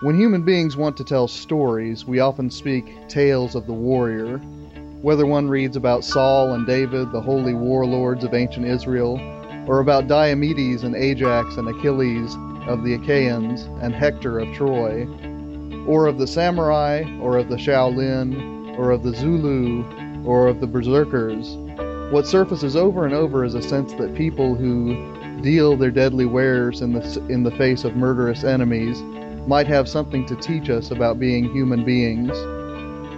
When human beings want to tell stories, we often speak tales of the warrior. Whether one reads about Saul and David, the holy warlords of ancient Israel, or about Diomedes and Ajax and Achilles of the Achaeans and Hector of Troy, or of the samurai, or of the Shaolin, or of the Zulu, or of the berserkers, what surfaces over and over is a sense that people who deal their deadly wares in the, in the face of murderous enemies might have something to teach us about being human beings.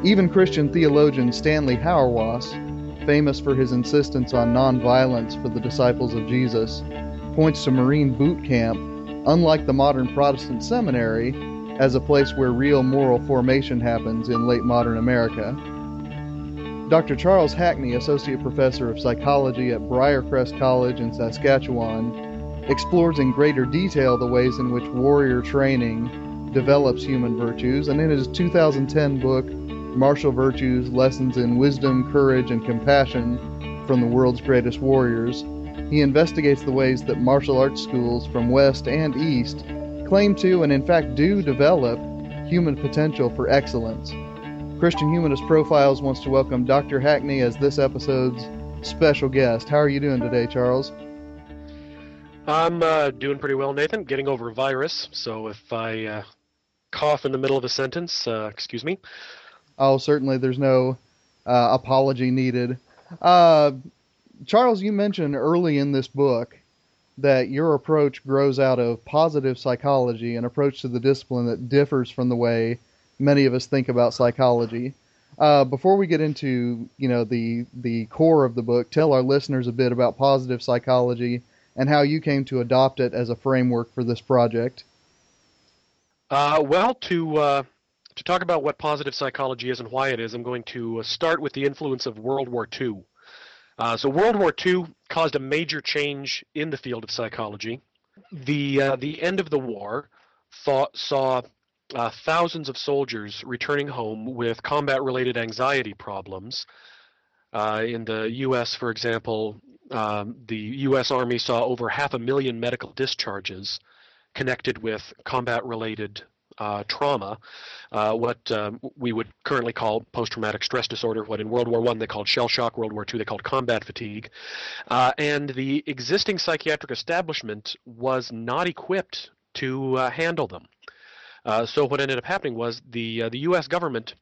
Even Christian theologian Stanley Hauerwas, famous for his insistence on nonviolence for the disciples of Jesus, points to Marine boot camp, unlike the modern Protestant seminary, as a place where real moral formation happens in late modern America. Dr. Charles Hackney, Associate Professor of Psychology at Briarcrest College in Saskatchewan, explores in greater detail the ways in which warrior training develops human virtues, and in his 2010 book, Martial Virtues Lessons in Wisdom, Courage, and Compassion from the World's Greatest Warriors, he investigates the ways that martial arts schools from West and East claim to, and in fact do, develop human potential for excellence. Christian Humanist Profiles wants to welcome Dr. Hackney as this episode's special guest. How are you doing today, Charles? I'm uh, doing pretty well, Nathan. Getting over a virus, so if I uh, cough in the middle of a sentence, uh, excuse me. Oh, certainly. There's no uh, apology needed. Uh, Charles, you mentioned early in this book that your approach grows out of positive psychology, an approach to the discipline that differs from the way many of us think about psychology. Uh, before we get into you know the the core of the book, tell our listeners a bit about positive psychology and how you came to adopt it as a framework for this project. Uh, well, to uh, to talk about what positive psychology is and why it is, I'm going to uh, start with the influence of World War II. Uh, so World War II caused a major change in the field of psychology. The uh, the end of the war thought, saw uh, thousands of soldiers returning home with combat-related anxiety problems. in the U.S., for example, um, the U.S. Army saw over half a million medical discharges connected with combat related uh, trauma, uh, what um, we would currently call post-traumatic stress disorder, what in World War One they called shell shock, World War Two they called combat fatigue, uh, and the existing psychiatric establishment was not equipped to uh, handle them. Uh, so what ended up happening was the uh, the U.S. government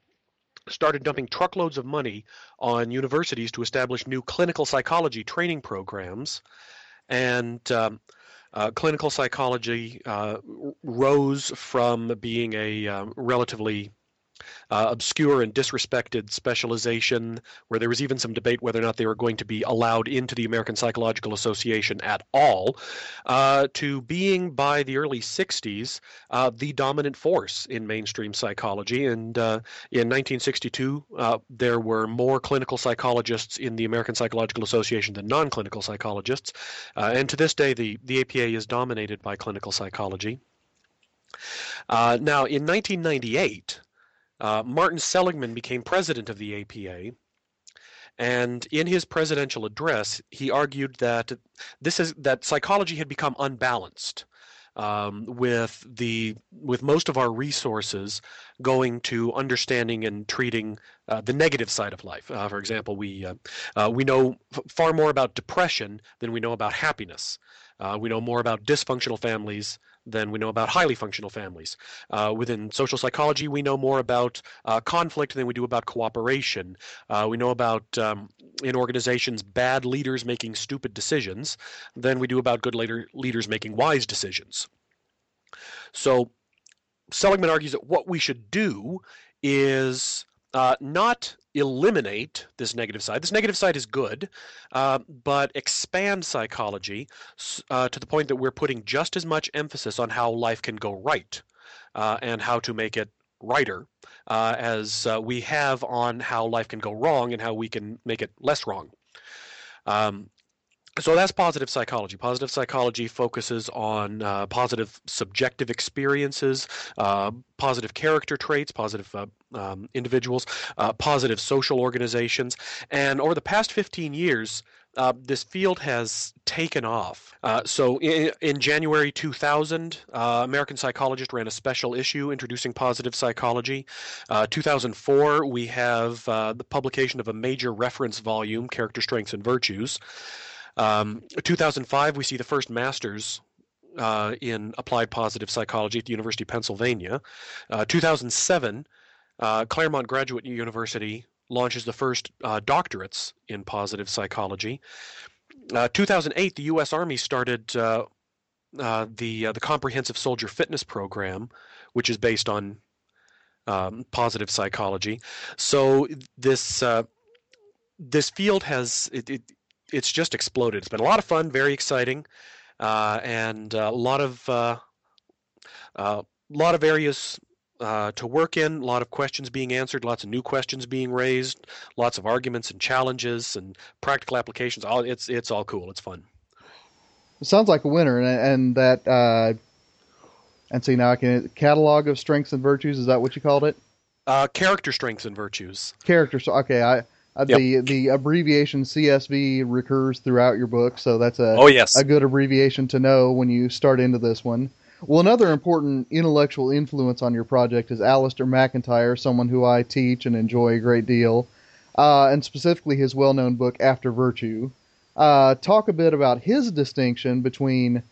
started dumping truckloads of money on universities to establish new clinical psychology training programs. And um, uh, clinical psychology uh, rose from being a um, relatively uh, obscure and disrespected specialization, where there was even some debate whether or not they were going to be allowed into the American Psychological Association at all, uh, to being by the early 60s uh, the dominant force in mainstream psychology. And uh, in 1962, uh, there were more clinical psychologists in the American Psychological Association than non clinical psychologists. Uh, and to this day, the, the APA is dominated by clinical psychology. Uh, now, in 1998, uh, Martin Seligman became president of the APA, and in his presidential address, he argued that this is that psychology had become unbalanced. Um, with the with most of our resources going to understanding and treating uh, the negative side of life. Uh, for example, we uh, uh we know f- far more about depression than we know about happiness. Uh, we know more about dysfunctional families than we know about highly functional families. Uh, within social psychology, we know more about uh, conflict than we do about cooperation. Uh, we know about, um, in organizations, bad leaders making stupid decisions than we do about good leader, leaders making wise decisions. So, Seligman argues that what we should do is uh, not eliminate this negative side. This negative side is good, uh, but expand psychology uh, to the point that we're putting just as much emphasis on how life can go right uh, and how to make it righter uh, as uh, we have on how life can go wrong and how we can make it less wrong. Um, so that's positive psychology. Positive psychology focuses on uh, positive subjective experiences, uh, positive character traits, positive uh, um, individuals, uh, positive social organizations. And over the past 15 years, uh, this field has taken off. Uh, so in, in, January 2000, uh, American Psychologist ran a special issue introducing positive psychology. Uh, 2004, we have the publication of a major reference volume, Character Strengths and Virtues. Um, 2005, we see the first master's uh, in applied positive psychology at the University of Pennsylvania. 2007, Claremont Graduate University launches the first uh, doctorates in positive psychology. Uh, 2008, the U.S. Army started uh, uh, the uh, the Comprehensive Soldier Fitness Program, which is based on um, positive psychology. So this this field has it, it, it's just exploded. It's been a lot of fun, very exciting, and a lot of a lot of areas uh, to work in, a lot of questions being answered, lots of new questions being raised, lots of arguments and challenges and practical applications. All it's it's all cool. It's fun. It sounds like a winner, and, and that uh, and see now I can catalog of strengths and virtues. Is that what you called it? Uh, character strengths and virtues. Character. So okay, I. Uh, yep. The the abbreviation CSV recurs throughout your book, so that's a oh yes a good abbreviation to know when you start into this one. Well, another important intellectual influence on your project is Alasdair MacIntyre, someone who I teach and enjoy a great deal, uh, and specifically his well known book, After Virtue. Uh, talk a bit about his distinction between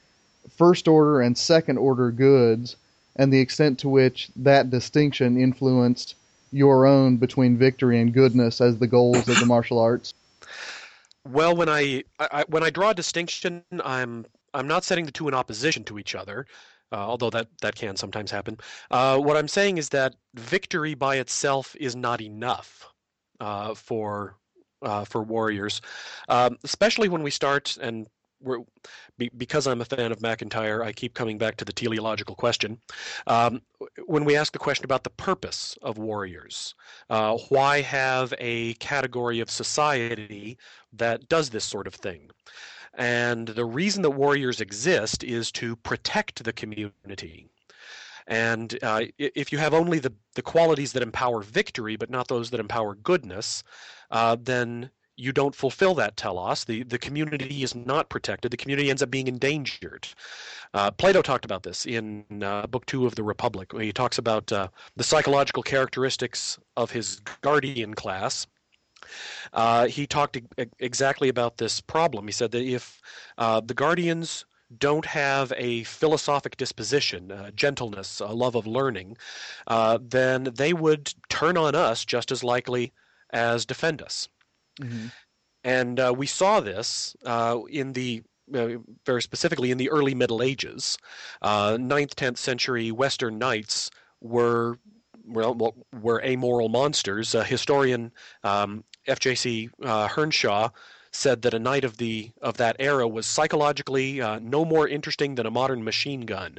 first order and second order goods and the extent to which that distinction influenced your own between victory and goodness as the goals of the martial arts. Well, when I, I when I draw a distinction, I'm I'm not setting the two in opposition to each other uh, although that, that can sometimes happen. Uh, what I'm saying is that victory by itself is not enough uh, for uh, for warriors, um, especially when we start and we're be, because I'm a fan of MacIntyre, I keep coming back to the teleological question. Um, when we ask the question about the purpose of warriors, uh, why have a category of society that does this sort of thing? And the reason that warriors exist is to protect the community. And uh, if you have only the, the qualities that empower victory, but not those that empower goodness, uh, then you don't fulfill that telos. The, the community is not protected. The community ends up being endangered. Uh, Plato talked about this in uh, Book Two of the Republic, where he talks about uh, the psychological characteristics of his guardian class uh, he talked e- exactly about this problem. He said that if uh, the guardians don't have a philosophic disposition, uh, gentleness, a love of learning, uh, then they would turn on us just as likely as defend us. Mm-hmm. And uh, we saw this uh, in the very specifically in the early Middle Ages. Ninth, tenth century Western knights were well, were amoral monsters. Historian um, FJC uh, Hearnshaw said that a knight of the of that era was psychologically uh, no more interesting than a modern machine gun.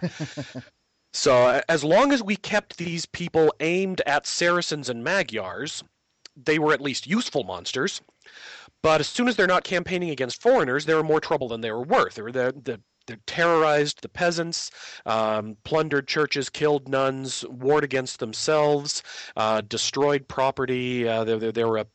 so as long as we kept these people aimed at Saracens and Magyars, they were at least useful monsters. But as soon as they're not campaigning against foreigners, they're more trouble than they were worth. They were the, the they terrorized the peasants, um, plundered churches, killed nuns, warred against themselves, uh, destroyed property. Uh, they, they, they, were a,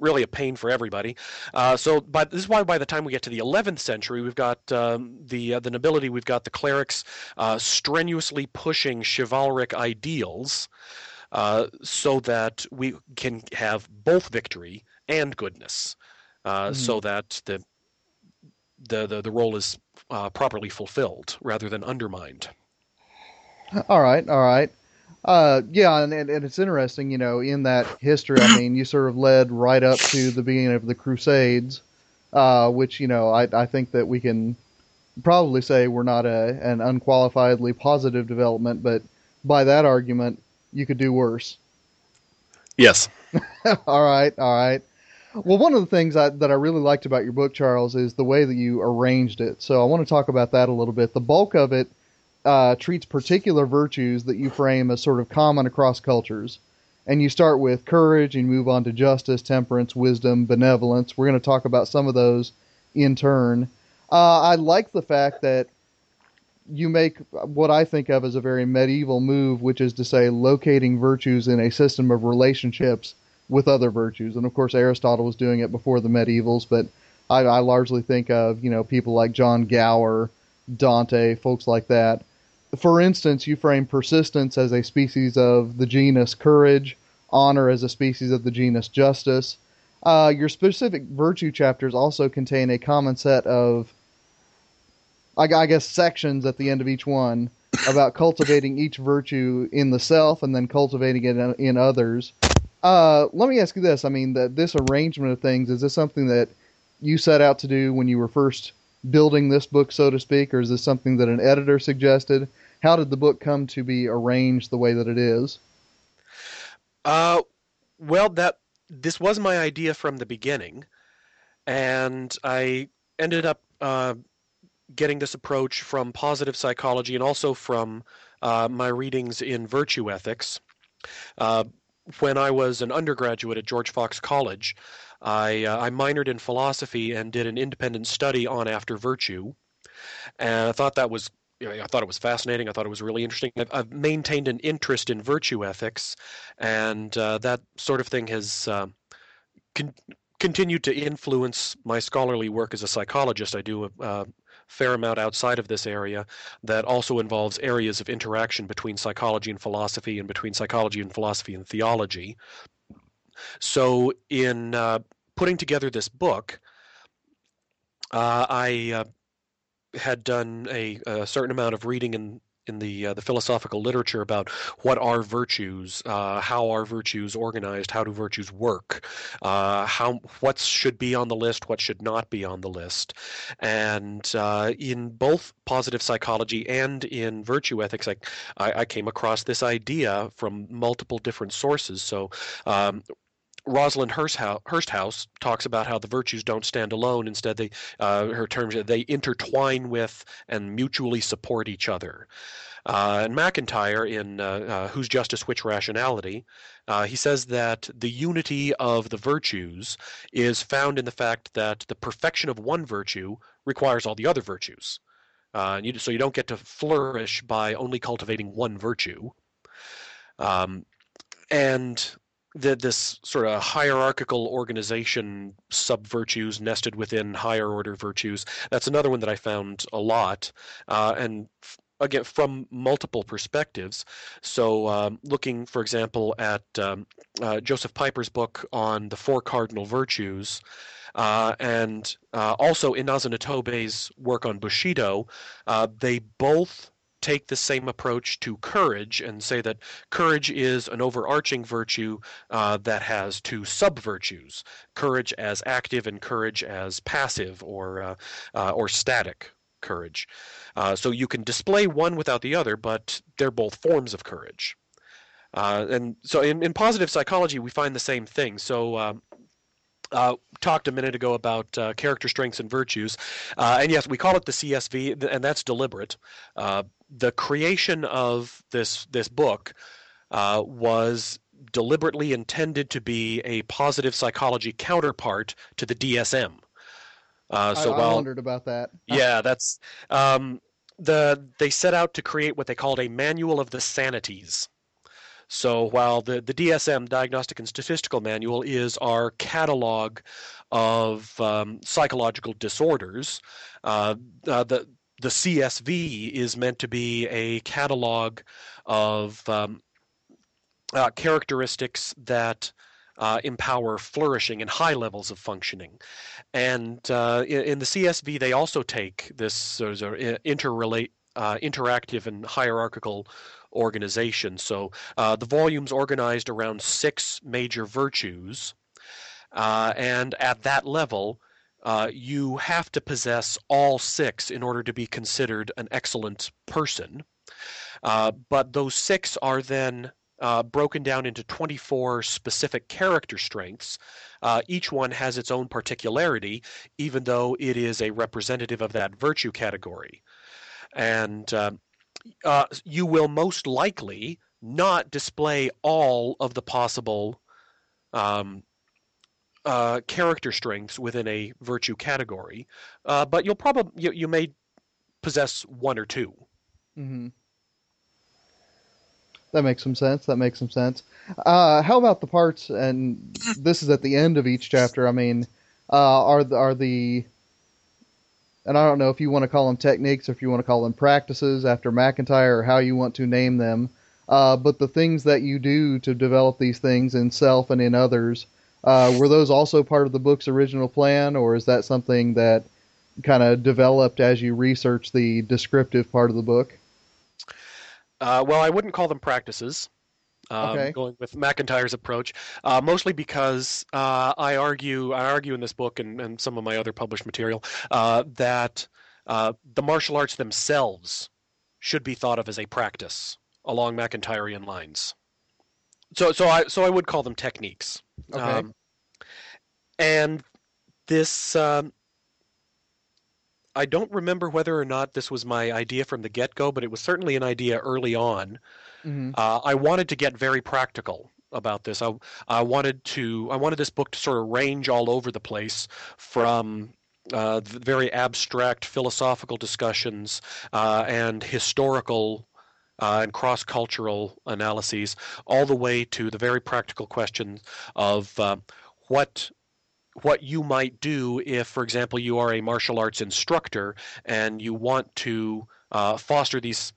really a pain for everybody. Uh, so, by, this is why by the time we get to the 11th century, we've got um, the uh, the nobility, we've got the clerics uh, strenuously pushing chivalric ideals. Uh, so that we can have both victory and goodness, mm-hmm. so that the the, the, the role is uh, properly fulfilled rather than undermined. All right, all right. Uh, yeah, and, and, and, it's interesting, you know, in that history, I mean, you sort of led right up to the beginning of the Crusades, uh, which, you know, I, I think that we can probably say we're not a, an unqualifiedly positive development, but by that argument, you could do worse. Yes. all right, all right. Well, one of the things I, that I really liked about your book, Charles, is the way that you arranged it. So I want to talk about that a little bit. The bulk of it uh, treats particular virtues that you frame as sort of common across cultures. And you start with courage and move on to justice, temperance, wisdom, benevolence. We're going to talk about some of those in turn. Uh, I like the fact that you make what I think of as a very medieval move, which is to say locating virtues in a system of relationships with other virtues. And of course, Aristotle was doing it before the medievals, but I, I largely think of you know people like John Gower, Dante, folks like that. For instance, you frame persistence as a species of the genus courage, honor as a species of the genus justice. Uh, your specific virtue chapters also contain a common set of, I, I guess, sections at the end of each one about cultivating each virtue in the self and then cultivating it in, in others. Uh, let me ask you this: I mean, that this arrangement of things is this something that you set out to do when you were first building this book, so to speak, or is this something that an editor suggested? How did the book come to be arranged the way that it is? Uh, well, that this was my idea from the beginning, and I ended up uh, getting this approach from positive psychology and also from uh, my readings in virtue ethics. Uh, when I was an undergraduate at George Fox College, I, uh, I minored in philosophy and did an independent study on after virtue, and I thought that was I thought it was fascinating. I thought it was really interesting. I've, I've maintained an interest in virtue ethics, and uh, that sort of thing has uh, con- continued to influence my scholarly work as a psychologist. I do a, a fair amount outside of this area that also involves areas of interaction between psychology and philosophy, and between psychology and philosophy and theology. So, in uh, putting together this book, uh, I uh, had done a, a, certain amount of reading in in the uh, the philosophical literature about what are virtues, uh, how are virtues organized, how do virtues work, uh, how what should be on the list, what should not be on the list, and uh, in both positive psychology and in virtue ethics, I, I, came across this idea from multiple different sources. So. Um, Rosalind Hursthouse talks about how the virtues don't stand alone. Instead, they uh, her terms they intertwine with and mutually support each other. Uh, and MacIntyre, in uh, uh Whose Justice, Which Rationality, uh, he says that the unity of the virtues is found in the fact that the perfection of one virtue requires all the other virtues. Uh, you, so you don't get to flourish by only cultivating one virtue. Um, and that this sort of hierarchical organization sub virtues nested within higher order virtues. That's another one that i found a lot. Uh, and f- again from multiple perspectives. So um, looking for example at um, uh, Josef Pieper's book on the four cardinal virtues uh, and uh, also Inazo Nitobe's work on Bushido, uh, they both take the same approach to courage and say that courage is an overarching virtue uh, that has two sub virtues courage as active and courage as passive or, uh, uh, or static courage. Uh, so you can display one without the other, but they're both forms of courage. Uh, and so in, in positive psychology, we find the same thing. So um, uh, talked a minute ago about uh, character strengths and virtues. Uh, and yes, we call it the CSV, and that's deliberate. Uh, the creation of this this book uh, was deliberately intended to be a positive psychology counterpart to the DSM. Uh, so I, I while, wondered about that. yeah, that's um, the they set out to create what they called a manual of the sanities. So while the, the DSM, Diagnostic and Statistical Manual, is our catalog of um, psychological disorders, uh, uh, the the CSV is meant to be a catalog of um, uh, characteristics that uh, empower flourishing and high levels of functioning. And uh, in, in, the CSV, they also take this sort of interrelate, uh, interactive and hierarchical organization. So uh, the volume's organized around six major virtues, uh, and at that level, uh, you have to possess all six in order to be considered an excellent person. Uh, but those six are then uh, broken down into 24 specific character strengths. Uh, each one has its own particularity, even though it is a representative of that virtue category. And uh, uh, you will most likely not display all of the possible um, uh, character strengths within a virtue category, uh, but you'll probably you, you, may possess one or 2 mm-hmm. That makes some sense. That makes some sense. Uh, how about the parts? And this is at the end of each chapter. I mean, uh, are are the and I don't know if you want to call them techniques or if you want to call them practices after MacIntyre or how you want to name them. Uh, but the things that you do to develop these things in self and in others, uh, were those also part of the book's original plan, or is that something that kind of developed as you researched the descriptive part of the book? Uh, well, I wouldn't call them practices. Um, Okay. Going with MacIntyre's approach, uh, mostly because uh, I argue, I argue in this book and, and some of my other published material uh, that uh, the martial arts themselves should be thought of as a practice along MacIntyrean lines. So, so I, so I would call them techniques. Okay. Um, and this, um, I don't remember whether or not this was my idea from the get-go, but it was certainly an idea early on. Hmm Uh, I wanted to get very practical about this. I, I wanted to I wanted this book to sort of range all over the place from uh, very abstract philosophical discussions uh, and historical uh, and cross-cultural analyses, all the way to the very practical questions of uh, what what you might do if, for example, you are a martial arts instructor and you want to uh, foster these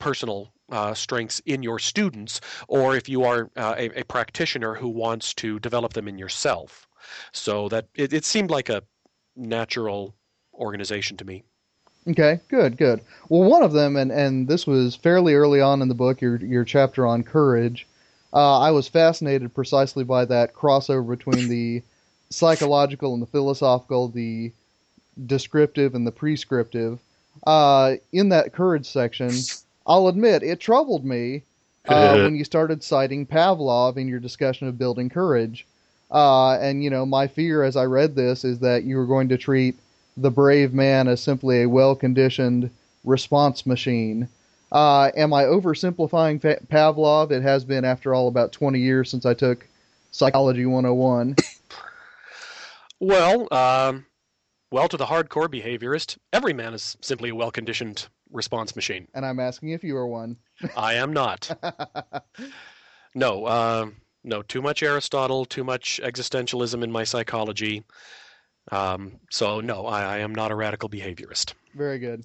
personal uh, strengths in your students, or if you are uh, a, a practitioner who wants to develop them in yourself. So that it, it seemed like a natural organization to me. Okay, good, good. Well, one of them, and, and this was fairly early on in the book, your your chapter on courage. Uh, I was fascinated precisely by that crossover between the psychological and the philosophical, the descriptive and the prescriptive. Uh, in that courage section, I'll admit it troubled me uh, when you started citing Pavlov in your discussion of building courage. Uh, and you know, my fear as I read this is that you were going to treat the brave man as simply a well-conditioned response machine. Uh, am I oversimplifying Fa- Pavlov? It has been, after all, about 20 years since I took Psychology 101. Well, um, well, to the hardcore behaviorist, every man is simply a well-conditioned response machine. and I'm asking if you are one. I am not. No, uh, no, too much Aristotle, too much existentialism in my psychology. Um, so no, I, I am not a radical behaviorist. Very good.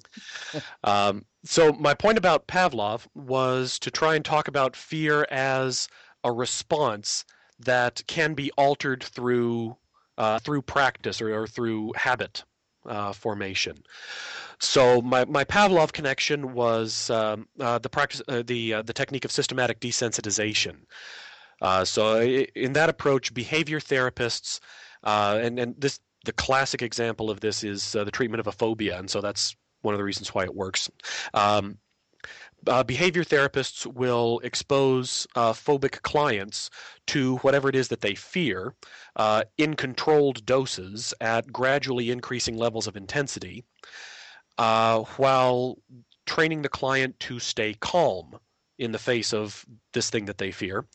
Um, so my point about Pavlov was to try and talk about fear as a response that can be altered through uh, through practice or, or through habit uh, formation. So my, my Pavlov connection was um, uh, the practice uh, the uh, the technique of systematic desensitization. Uh, so in that approach, behavior therapists uh, and and this the classic example of this is the treatment of a phobia, and so that's one of the reasons why it works. Um, uh, behavior therapists will expose uh, phobic clients to whatever it is that they fear uh, in controlled doses at gradually increasing levels of intensity uh, while training the client to stay calm in the face of this thing that they fear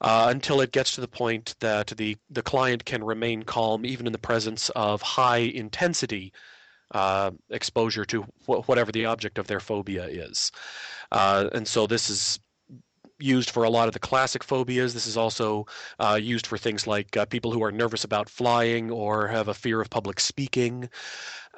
uh, until it gets to the point that the, the client can remain calm even in the presence of high intensity uh, exposure to wh- whatever the object of their phobia is. Uh, and so this is used for a lot of the classic phobias. This is also uh, used for things like uh, people who are nervous about flying or have a fear of public speaking.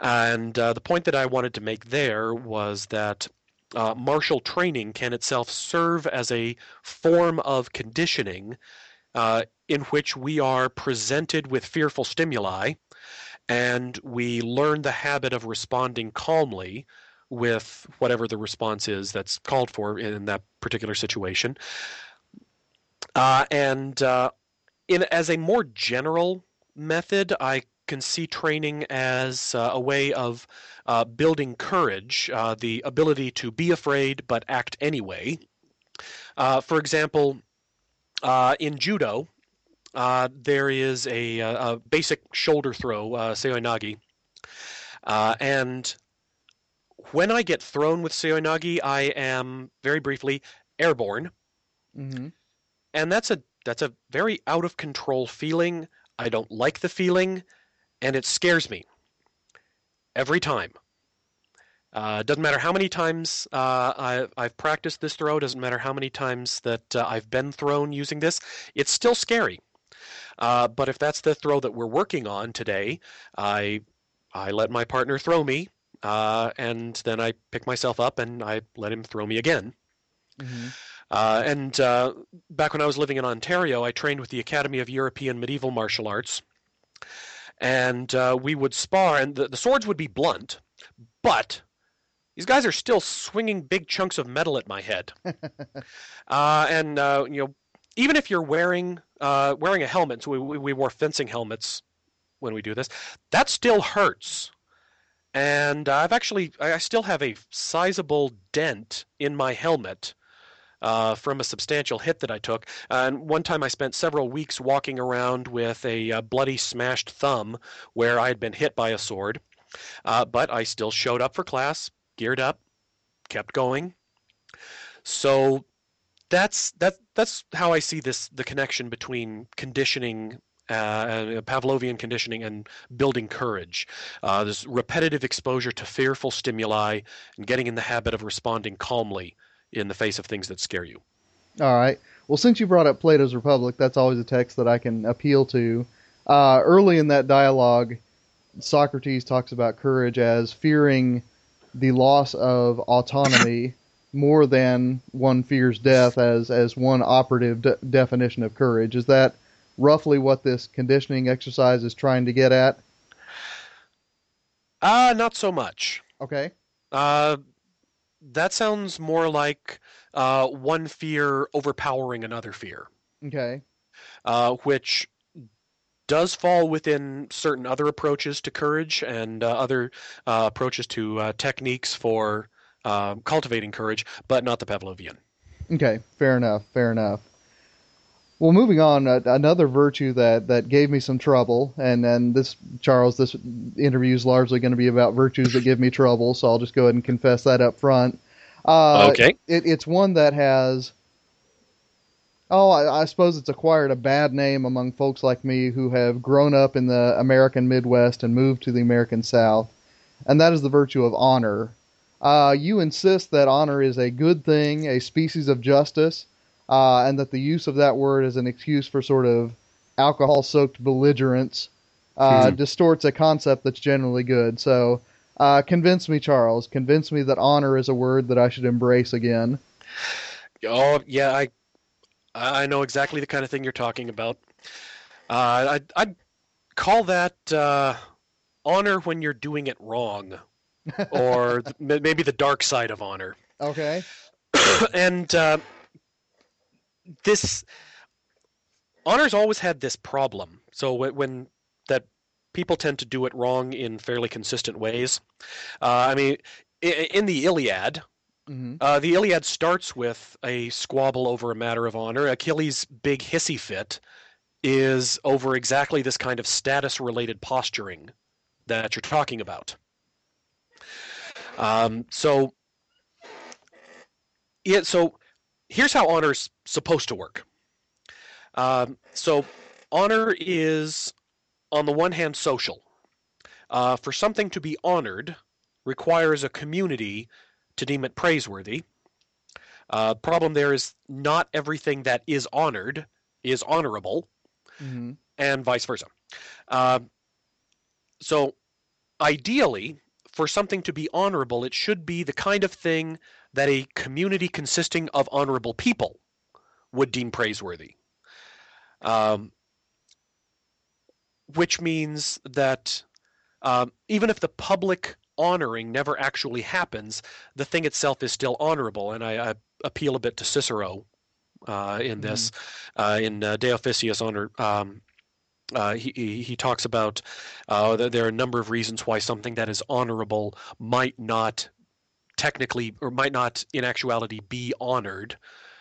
And uh, the point that I wanted to make there was that uh, martial training can itself serve as a form of conditioning uh, in which we are presented with fearful stimuli and we learn the habit of responding calmly with whatever the response is that's called for in that particular situation. Uh, and uh, in as a more general method, I can see training as uh, a way of uh, building courage, uh, the ability to be afraid but act anyway. Uh, for example, in judo, uh, there is a, a, a basic shoulder throw, uh, seoinage, uh, and when I get thrown with seoinage, I am very briefly airborne, hmm and that's a that's a very out of control feeling. I don't like the feeling, and it scares me every time. Uh, doesn't matter how many times uh, I, I've practiced this throw. Doesn't matter how many times that uh, I've been thrown using this. It's still scary. Uh, but if that's the throw that we're working on today, I I let my partner throw me, uh, and then I pick myself up and I let him throw me again. Mm-hmm. Uh, and uh, back when I was living in Ontario, I trained with the Academy of European Medieval Martial Arts. And uh, we would spar, and the, the swords would be blunt, but these guys are still swinging big chunks of metal at my head. Uh, and, uh, you know, even if you're wearing uh, wearing a helmet, so we, we wore fencing helmets when we do this, that still hurts. And I've actually, I still have a sizable dent in my helmet uh, from a substantial hit that I took. And one time I spent several weeks walking around with a, uh, bloody, smashed thumb where I had been hit by a sword. Uh, but I still showed up for class, geared up, kept going. So that's that that's how I see this the connection between conditioning uh, Pavlovian conditioning and building courage. Uh, this repetitive exposure to fearful stimuli and getting in the habit of responding calmly in the face of things that scare you. All right. Well, since you brought up Plato's Republic, that's always a text that I can appeal to. Uh, early in that dialogue, Socrates talks about courage as fearing the loss of autonomy more than one fears death as as one operative de- definition of courage. Is that roughly what this conditioning exercise is trying to get at? Uh, not so much. Okay. Uh, that sounds more like uh, one fear overpowering another fear. Okay. Uh, which does fall within certain other approaches to courage and uh, other uh, approaches to uh, techniques for um, cultivating courage, but not the Pavlovian. Okay, fair enough. Fair enough. Well, moving on, uh, another virtue that, that gave me some trouble, and and this Charles, this interview is largely going to be about virtues that give me trouble, so I'll just go ahead and confess that up front. Uh, okay. It, it's one that has, oh, I, I suppose it's acquired a bad name among folks like me who have grown up in the American Midwest and moved to the American South, and that is the virtue of honor. Uh, you insist that honor is a good thing, a species of justice uh, and that the use of that word as an excuse for sort of alcohol soaked belligerence uh, hmm. distorts a concept that's generally good. So, uh, convince me, Charles. Convince me that honor is a word that I should embrace again. Oh yeah, I I know exactly the kind of thing you're talking about. Uh, I'd, I'd call that uh, honor when you're doing it wrong, or maybe the dark side of honor. Okay. and uh, this honor's always had this problem. So when that people tend to do it wrong in fairly consistent ways. Uh, I mean, in the Iliad, mm-hmm. uh, the Iliad starts with a squabble over a matter of honor. Achilles' big hissy fit is over exactly this kind of status-related posturing that you're talking about. Um, so, yeah, so here's how honor's supposed to work. Um, so, honor is, on the one hand, social. Uh, for something to be honored requires a community to deem it praiseworthy. Uh, problem there is not everything that is honored is honorable, mm-hmm. and vice versa. Uh, so, ideally, for something to be honorable, it should be the kind of thing that a community consisting of honorable people would deem praiseworthy. Um, which means that um, even if the public honoring never actually happens, the thing itself is still honorable. And I, I appeal a bit to Cicero uh, in this, mm-hmm. uh, in uh, De Officiis Honor. Um, uh, he, he talks about uh, there are a number of reasons why something that is honorable might not technically or might not in actuality be honored.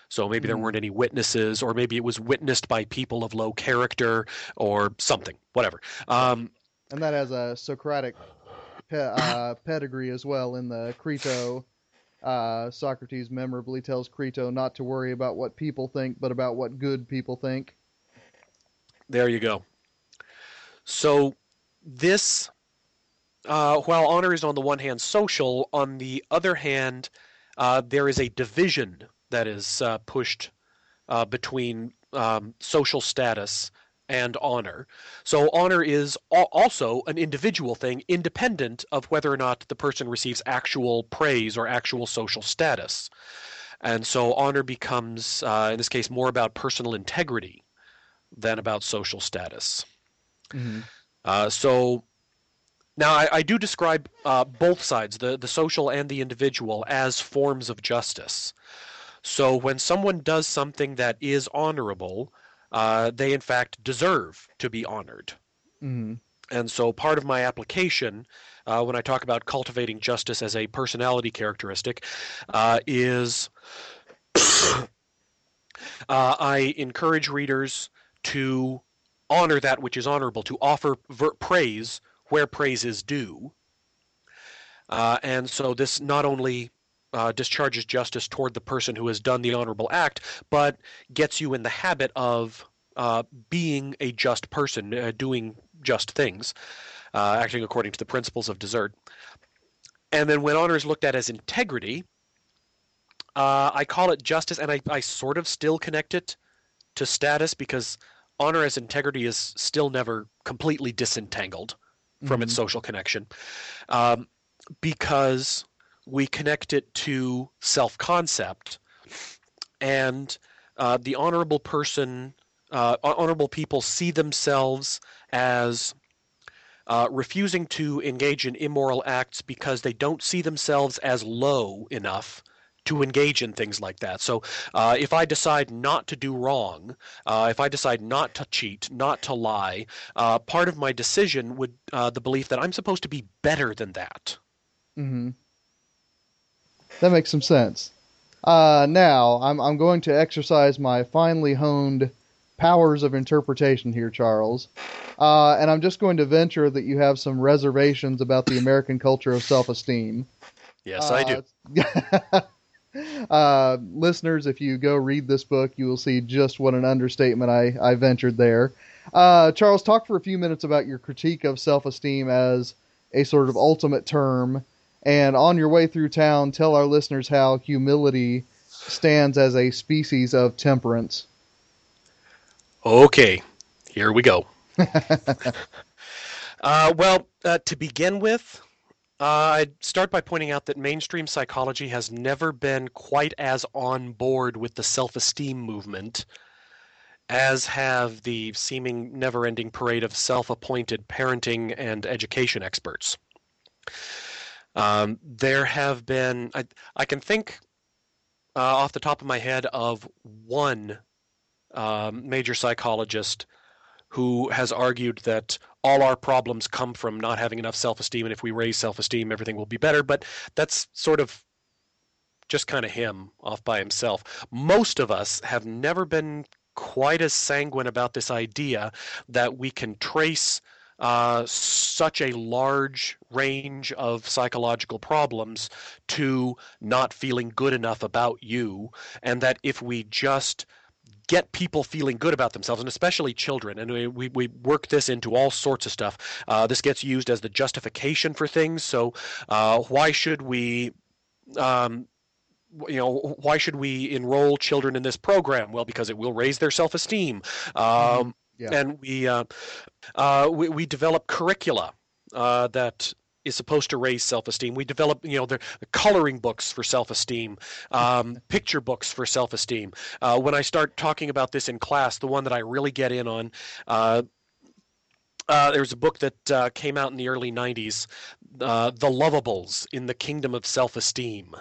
So maybe there hmm. weren't any witnesses, or maybe it was witnessed by people of low character, or something, whatever. Um, and that has a Socratic pe- uh, pedigree as well in the Crito. Uh, Socrates memorably tells Crito not to worry about what people think, but about what good people think. There you go. So this uh, while honor is on the one hand social, on the other hand, uh, there is a division that is uh, pushed uh, between um, social status and honor. So honor is also an individual thing, independent of whether or not the person receives actual praise or actual social status. And so honor becomes, uh, in this case, more about personal integrity than about social status. Mm-hmm. Uh, so now I, I do describe uh, both sides, the, the social and the individual, as forms of justice. So when someone does something that is honorable, uh, they in fact deserve to be honored. Mm-hmm. And so part of my application, uh, when I talk about cultivating justice as a personality characteristic, uh, is uh, I encourage readers to honor that which is honorable, to offer ver- praise where praise is due. Uh, and so this not only uh, discharges justice toward the person who has done the honorable act, but gets you in the habit of uh, being a just person, uh, doing just things, uh, acting according to the principles of desert. And then when honor is looked at as integrity, uh, I call it justice, and I, I sort of still connect it to status because honor as integrity is still never completely disentangled from mm-hmm. its social connection. Um, because we connect it to self concept, and uh, the honorable person, uh, honorable people see themselves as uh, refusing to engage in immoral acts because they don't see themselves as low enough to engage in things like that. So uh, if I decide not to do wrong, uh, if I decide not to cheat, not to lie, uh, part of my decision would uh, the belief that I'm supposed to be better than that. Mm-hmm. That makes some sense. Uh, now, I'm, I'm going to exercise my finely honed powers of interpretation here, Charles. Uh, and I'm just going to venture that you have some reservations about the American culture of self esteem. Yes, I do. uh, listeners, if you go read this book, you will see just what an understatement I, I ventured there. Uh, Charles, talk for a few minutes about your critique of self esteem as a sort of ultimate term and on your way through town, tell our listeners how humility stands as a species of temperance. Okay, here we go. uh, well, uh, to begin with, uh, I'd start by pointing out that mainstream psychology has never been quite as on board with the self esteem movement as have the seeming never ending parade of self appointed parenting and education experts. Um, there have been, I, I can think uh, off the top of my head of one um, major psychologist who has argued that all our problems come from not having enough self esteem, and if we raise self esteem, everything will be better. But that's sort of just kind of him off by himself. Most of us have never been quite as sanguine about this idea that we can trace uh, such a large range of psychological problems to not feeling good enough about you, and that if we just get people feeling good about themselves, and especially children. And we, we, we work this into all sorts of stuff. Uh, this gets used as the justification for things. So, uh, why should we? Um, you know why should we enroll children in this program well because it will raise their self-esteem um, mm-hmm. Yeah. And we, uh, uh, we, we develop curricula uh, that is supposed to raise self-esteem. We develop, you know, the, the coloring books for self-esteem, um, picture books for self-esteem. Uh, when I start talking about this in class, the one that I really get in on, uh, uh, there's a book that uh, came out in the early 90s, uh, The Lovables in the Kingdom of Self-Esteem.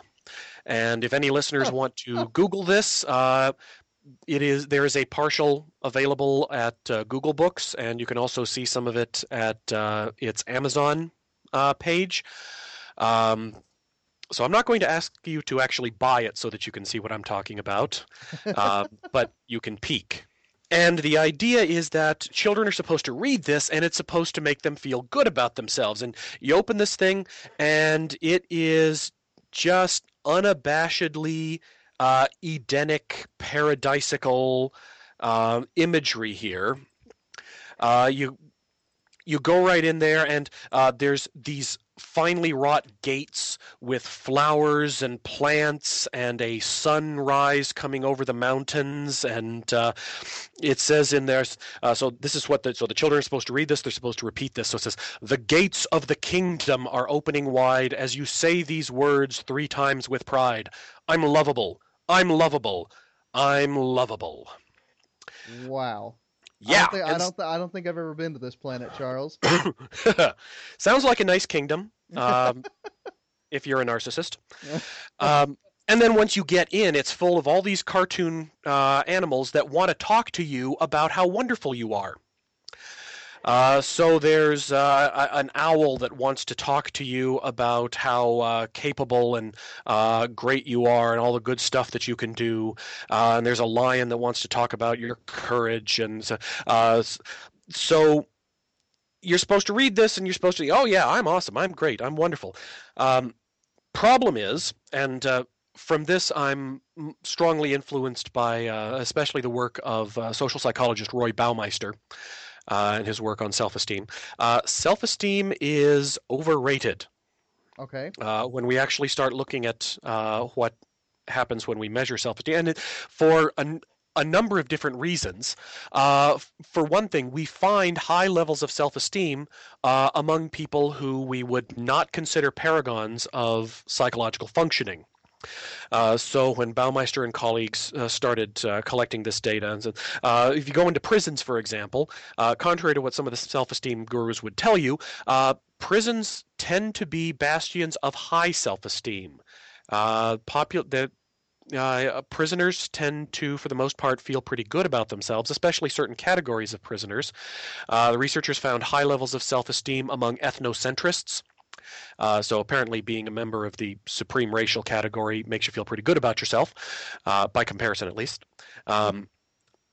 And if any listeners oh. want to Google this, uh, it is there is a partial available at uh, Google Books, and you can also see some of it at uh, its Amazon uh, page. Um, so I'm not going to ask you to actually buy it so that you can see what I'm talking about, uh, but you can peek. And the idea is that children are supposed to read this and it's supposed to make them feel good about themselves. And you open this thing and it is just unabashedly uh, Edenic, paradisical uh, imagery here. Uh, you you go right in there, and uh, there's these finely wrought gates with flowers and plants and a sunrise coming over the mountains. And uh, it says in there uh, so this is what the so the children are supposed to read this. They're supposed to repeat this. So it says the gates of the kingdom are opening wide as you say these words three times with pride. I'm lovable. I'm lovable. I'm lovable. Wow. Yeah I don't, think, I don't, th- I don't think I've ever been to this planet, Charles. Sounds like a nice kingdom, um, if you're a narcissist. Um, and then once you get in, it's full of all these cartoon uh, animals that want to talk to you about how wonderful you are. Uh, so there's uh, an owl that wants to talk to you about how uh, capable and uh, great you are and all the good stuff that you can do. Uh, and there's a lion that wants to talk about your courage. And so- uh, so you're supposed to read this and you're supposed to, oh, yeah, I'm awesome. I'm great. I'm wonderful. Um, problem is, and from this, I'm strongly influenced by especially the work of social psychologist Roy Baumeister uh, and his work on self esteem. Uh, self esteem is overrated Okay. uh, when we actually start looking at uh, what happens when we measure self esteem. And it, for a, a number of different reasons. Uh, for one thing, we find high levels of self esteem uh, among people who we would not consider paragons of psychological functioning. Uh, so when Baumeister and colleagues uh, started uh, collecting this data, said, uh, if you go into prisons, for example, uh, contrary to what some of the self-esteem gurus would tell you, prisons tend to be bastions of high self-esteem. Popu- the, uh, prisoners tend to, for the most part, feel pretty good about themselves, especially certain categories of prisoners. Uh, the researchers found high levels of self-esteem among ethnocentrists. Uh, so apparently, being a member of the supreme racial category makes you feel pretty good about yourself, uh, by comparison, at least. Um,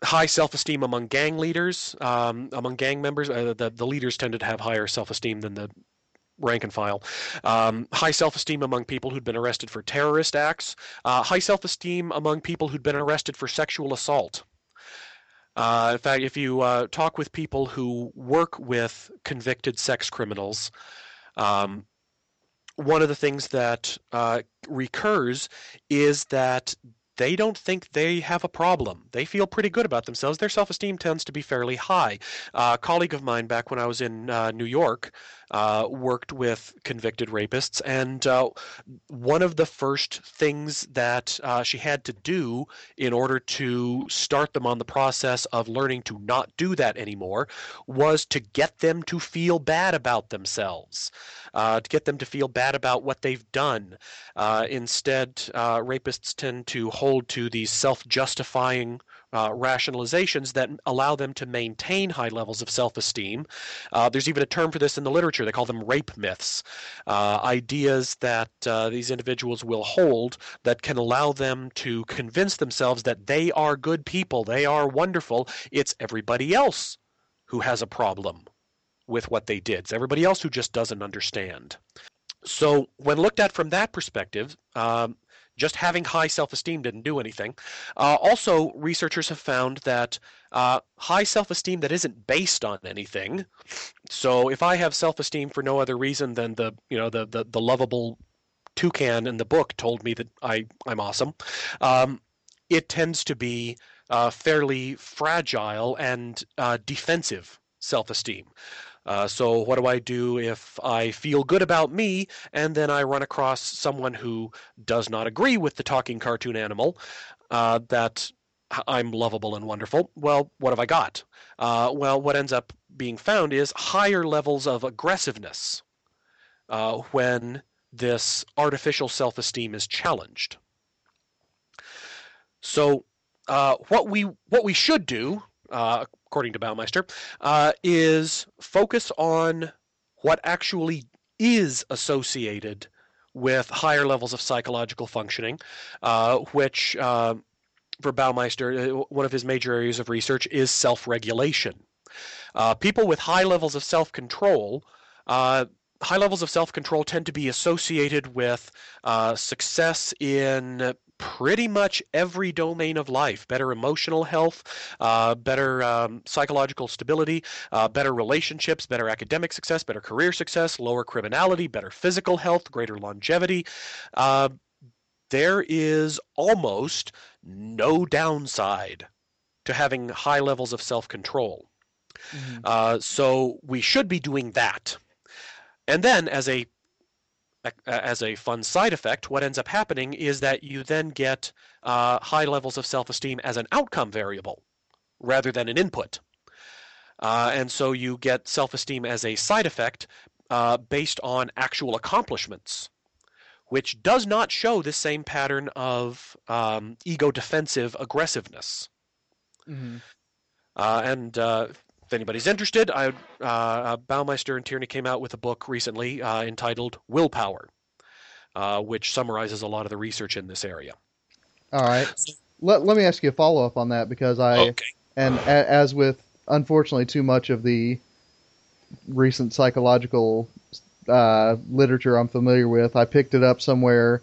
high self-esteem among gang leaders, um, among gang members. Uh, the the leaders tended to have higher self-esteem than the rank and file. Um, high self-esteem among people who'd been arrested for terrorist acts. Uh, high self-esteem among people who'd been arrested for sexual assault. Uh, in fact, if you uh, talk with people who work with convicted sex criminals, um, one of the things that uh, recurs is that they don't think they have a problem. They feel pretty good about themselves. Their self esteem tends to be fairly high. Uh, a colleague of mine back when I was in uh, New York uh, worked with convicted rapists, and uh, one of the first things that uh, she had to do in order to start them on the process of learning to not do that anymore was to get them to feel bad about themselves, uh, to get them to feel bad about what they've done. Uh, instead, uh, rapists tend to hold to these self justifying uh, rationalizations that allow them to maintain high levels of self esteem. Uh, there's even a term for this in the literature. They call them rape myths, uh, ideas that uh, these individuals will hold that can allow them to convince themselves that they are good people, they are wonderful. It's everybody else who has a problem with what they did, it's everybody else who just doesn't understand. So, when looked at from that perspective, um, just having high self esteem didn't do anything. Uh, also, researchers have found that uh, high self esteem that isn't based on anything. So, if I have self esteem for no other reason than the you know the the, the lovable toucan in the book told me that I I'm awesome, um, it tends to be uh, fairly fragile and uh, defensive self esteem. Uh, so, what do I do if I feel good about me and then I run across someone who does not agree with the talking cartoon animal uh, that I'm lovable and wonderful? Well, what have I got? Uh, well, what ends up being found is higher levels of aggressiveness uh, when this artificial self esteem is challenged. So, uh, what we what we should do, uh, according to Baumeister, uh, is focus on what actually is associated with higher levels of psychological functioning, uh, which uh, for Baumeister, uh, one of his major areas of research is self-regulation. Uh, people with high levels of self-control. Uh, high levels of self-control tend to be associated with uh, success in pretty much every domain of life better emotional health, uh, better um, psychological stability, uh, better relationships, better academic success, better career success, lower criminality, better physical health, greater longevity. Uh, there is almost no downside to having high levels of self control. Mm-hmm. Uh, so we should be doing that. And then, as a as a fun side effect, what ends up happening is that you then get uh, high levels of self esteem as an outcome variable rather than an input. Uh, and so you get self esteem as a side effect uh, based on actual accomplishments, which does not show the same pattern of um, ego defensive aggressiveness. Mm-hmm. Uh, and uh, if anybody's interested, I, uh, Baumeister and Tierney came out with a book recently uh, entitled Willpower, uh, which summarizes a lot of the research in this area. All right. Let, let me ask you a follow up on that because I, okay. and a, as with unfortunately too much of the recent psychological uh, literature I'm familiar with, I picked it up somewhere.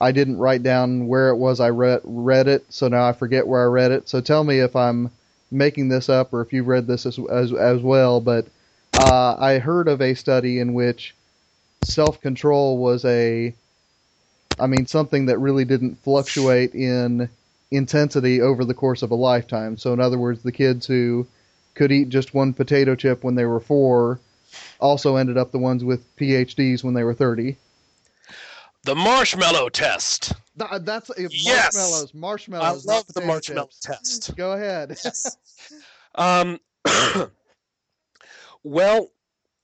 I didn't write down where it was I read, read it, so now I forget where I read it. So tell me if I'm making this up or if you've read this as as, as well, but uh, I heard of a study in which self control was a, I mean, something that really didn't fluctuate in intensity over the course of a lifetime. So, in other words, the kids who could eat just one potato chip when they were four also ended up the ones with PhDs when they were 30. The marshmallow test. Th- that's yes. marshmallows. Marshmallows. I love the marshmallow chips. test. Go ahead. Yes. um, well,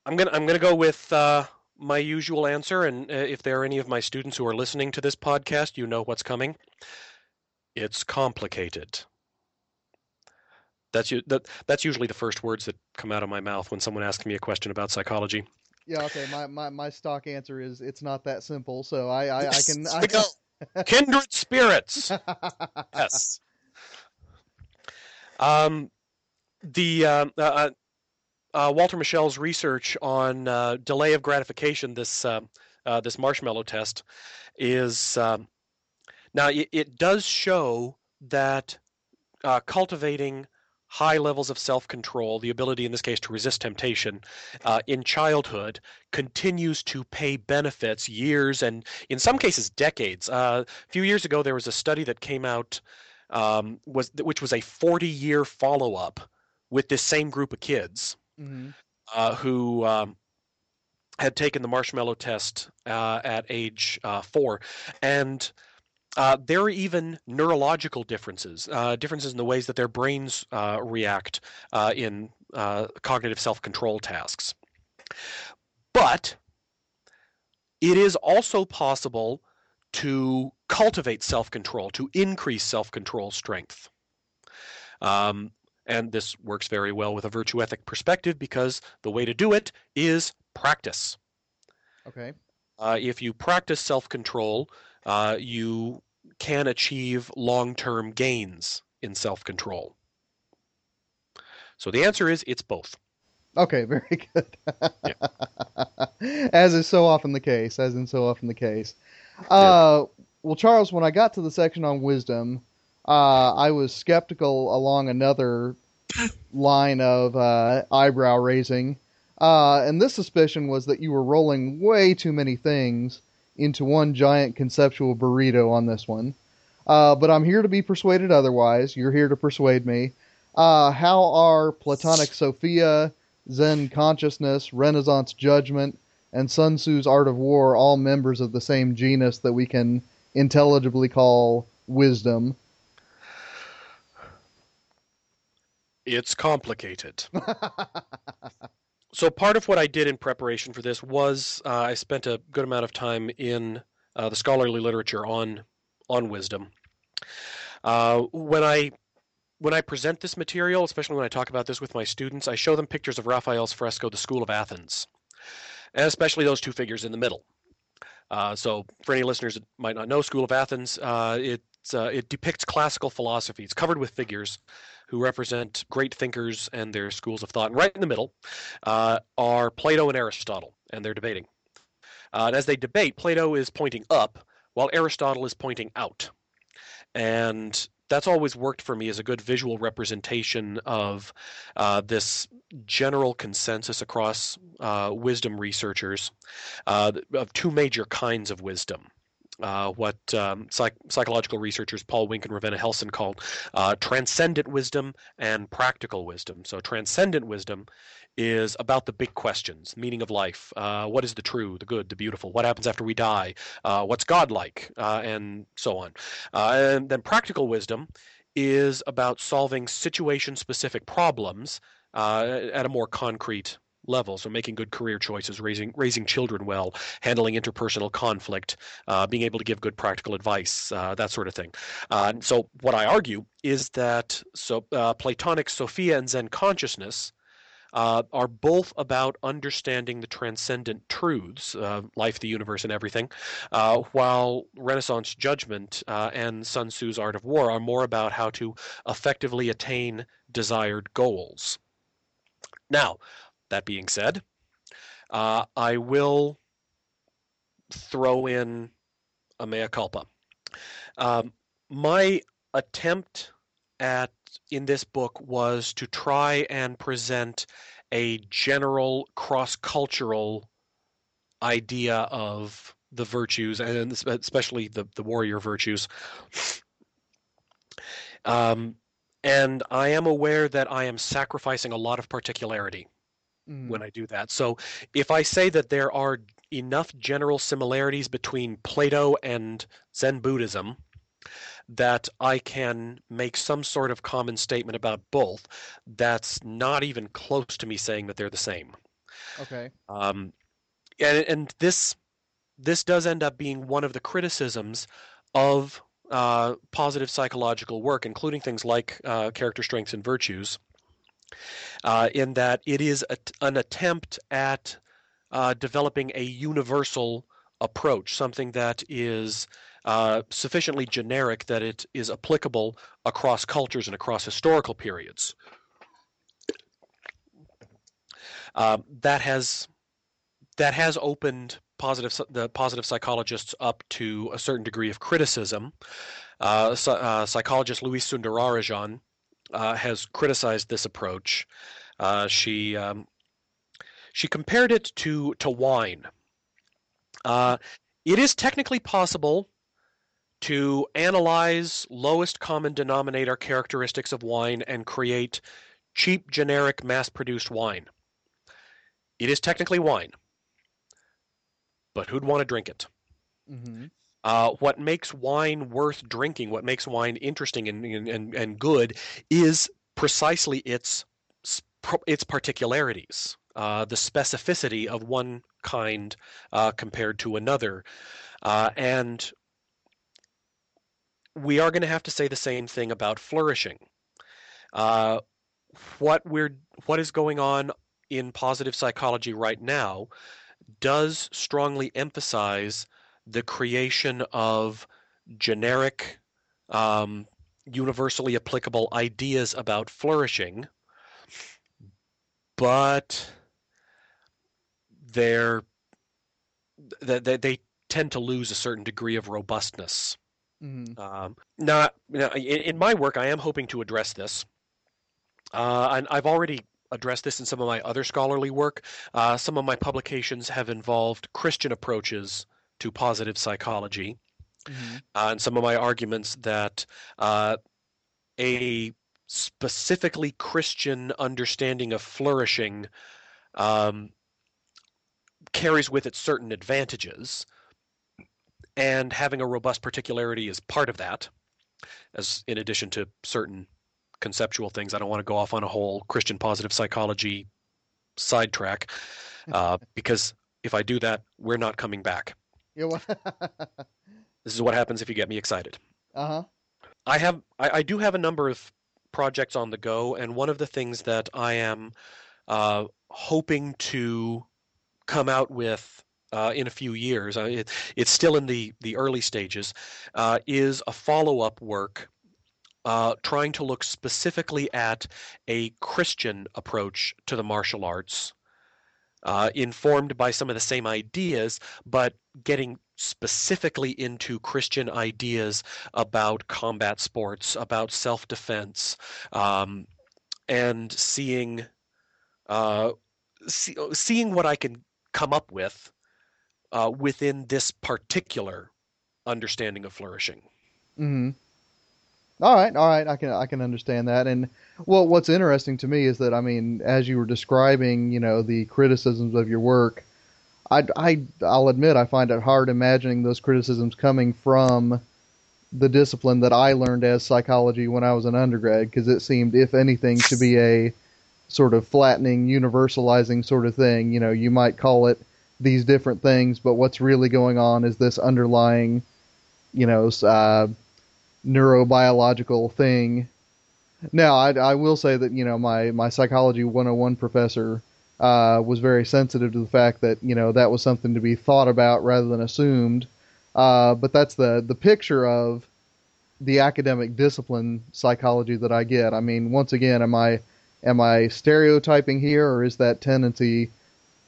I'm gonna I'm gonna go with uh, my usual answer, and uh, if there are any of my students who are listening to this podcast, you know what's coming. It's complicated. That's that, that's usually the first words that come out of my mouth when someone asks me a question about psychology. Yeah, okay. My, my, my stock answer is it's not that simple. So I I, I can I can... kindred spirits. yes. Um, the uh, uh, uh, Walter Mischel's research on uh, delay of gratification, this uh, uh, this marshmallow test, is um, now it, it, does show that cultivating high levels of self control, the ability in this case to resist temptation uh, in childhood, continues to pay benefits years and in some cases decades. Uh, a few years ago, there was a study that came out, um, was which was a 40 year follow up with this same group of kids mm-hmm. uh, who. Um, had taken the marshmallow test uh, at age uh, four, and uh, there are even neurological differences, uh, differences in the ways that their brains uh, react uh, in uh, cognitive self control tasks. But it is also possible to cultivate self control, to increase self control strength. Um, and this works very well with a virtue ethic perspective because the way to do it is practice. Okay. Uh, if you practice self control, uh, you can achieve long term gains in self control? So the answer is it's both. Okay, very good. yeah. As is so often the case, as in so often the case. Uh, yeah. Well, Charles, when I got to the section on wisdom, uh, I was skeptical along another line of uh, eyebrow raising. Uh, and this suspicion was that you were rolling way too many things into one giant conceptual burrito on this one. Uh, but I'm here to be persuaded otherwise. You're here to persuade me. Uh, how are Platonic Sophia, Zen consciousness, Renaissance judgment, and Sun Tzu's Art of War all members of the same genus that we can intelligibly call wisdom? It's complicated. so part of what I did in preparation for this was uh, I spent a good amount of time in uh, the scholarly literature on on wisdom. Uh, when I when I present this material, especially when I talk about this with my students, I show them pictures of Raphael's fresco, The School of Athens, and especially those two figures in the middle. Uh, so, for any listeners that might not know School of Athens, uh, it uh, it depicts classical philosophy. It's covered with figures who represent great thinkers and their schools of thought. And right in the middle uh, are Plato and Aristotle, and they're debating. Uh, and as they debate, Plato is pointing up while Aristotle is pointing out. and that's always worked for me as a good visual representation of uh, this general consensus across uh, wisdom researchers uh, of two major kinds of wisdom. Uh, what um, psych- psychological researchers Paul Wink and Ravenna Helson called uh, transcendent wisdom and practical wisdom. So, transcendent wisdom is about the big questions meaning of life. Uh, what is the true the good the beautiful? What happens after we die? Uh, what's god like? Uh, and so on. Uh, and then practical wisdom is about solving situation specific problems at a more concrete level. So making good career choices, raising raising children well, handling interpersonal conflict, uh, being able to give good practical advice, uh, that sort of thing. Uh, so what I argue is that so uh, Platonic Sophia and Zen consciousness uh, are both about understanding the transcendent truths, life, the universe, and everything, uh, while Renaissance judgment and Sun Tzu's Art of War are more about how to effectively attain desired goals. Now, that being said, uh, I will throw in a mea culpa. Um, my attempt at in this book was to try and present a general cross-cultural idea of the virtues and especially the, the warrior virtues um, and i am aware that i am sacrificing a lot of particularity mm. when i do that so if i say that there are enough general similarities between plato and zen buddhism that I can make some sort of common statement about both that's not even close to me saying that they're the same. Okay. Um, and, and this this does end up being one of the criticisms of uh, positive psychological work, including things like uh, character strengths and virtues, uh, in that it is a, an attempt at uh, developing a universal approach, something that is uh, sufficiently generic that it is applicable across cultures and across historical periods. Uh, that has that has opened positive the positive psychologists up to a certain degree of criticism. Uh, uh psychologist Louise Sundararajan uh, has criticized this approach. Uh, she um, she compared it to to wine. it is technically possible to analyze lowest common denominator characteristics of wine and create cheap, generic, mass produced wine. It is technically wine, but who'd want to drink it? Mm-hmm. Uh, what makes wine worth drinking, what makes wine interesting and, and, and good, is precisely its its particularities, uh, the specificity of one kind uh, compared to another, uh, and we are going to have to say the same thing about flourishing. Uh, what we're what is going on in positive psychology right now does strongly emphasize the creation of generic, um, universally applicable ideas about flourishing, but they're they, they tend to lose a certain degree of robustness. Mm-hmm. Um, not in, in, my work, I am hoping to address this, uh, and I've already addressed this in some of my other scholarly work. Uh, some of my publications have involved Christian approaches to positive psychology, mm-hmm. uh, and some of my arguments that uh, a specifically Christian understanding of flourishing um, carries with it certain advantages and having a robust particularity is part of that as in addition to certain conceptual things. I don't want to go off on a whole christian positive psychology sidetrack uh, because if i do that we're not coming back this is what happens if you get me excited. Uh-huh. I have I, I, do have a number of projects on the go and one of the things that i am uh, hoping to come out with uh, in a few years, uh, it, it's still in the, the early stages, uh, is a follow up work uh, trying to look specifically at a Christian approach to the martial arts, uh, informed by some of the same ideas, but getting specifically into Christian ideas about combat sports, about self defense, um, and seeing uh, see, seeing what I can come up with uh, within this particular understanding of flourishing. Mm-hmm. All right, all right, I can I can understand that. And well, what's interesting to me is that I mean, as you were describing, you know, the criticisms of your work, I I I'll admit I find it hard imagining those criticisms coming from the discipline that I learned as psychology when I was an undergrad, because it seemed, if anything, to be a sort of flattening, universalizing sort of thing. You know, you might call it these different things, but what's really going on is this underlying, you know, uh, neurobiological thing. Now, I, I will say that you know my my psychology 101 professor uh, was very sensitive to the fact that you know that was something to be thought about rather than assumed. Uh, but that's the the picture of the academic discipline psychology that I get. I mean, once again, am I am I stereotyping here, or is that tendency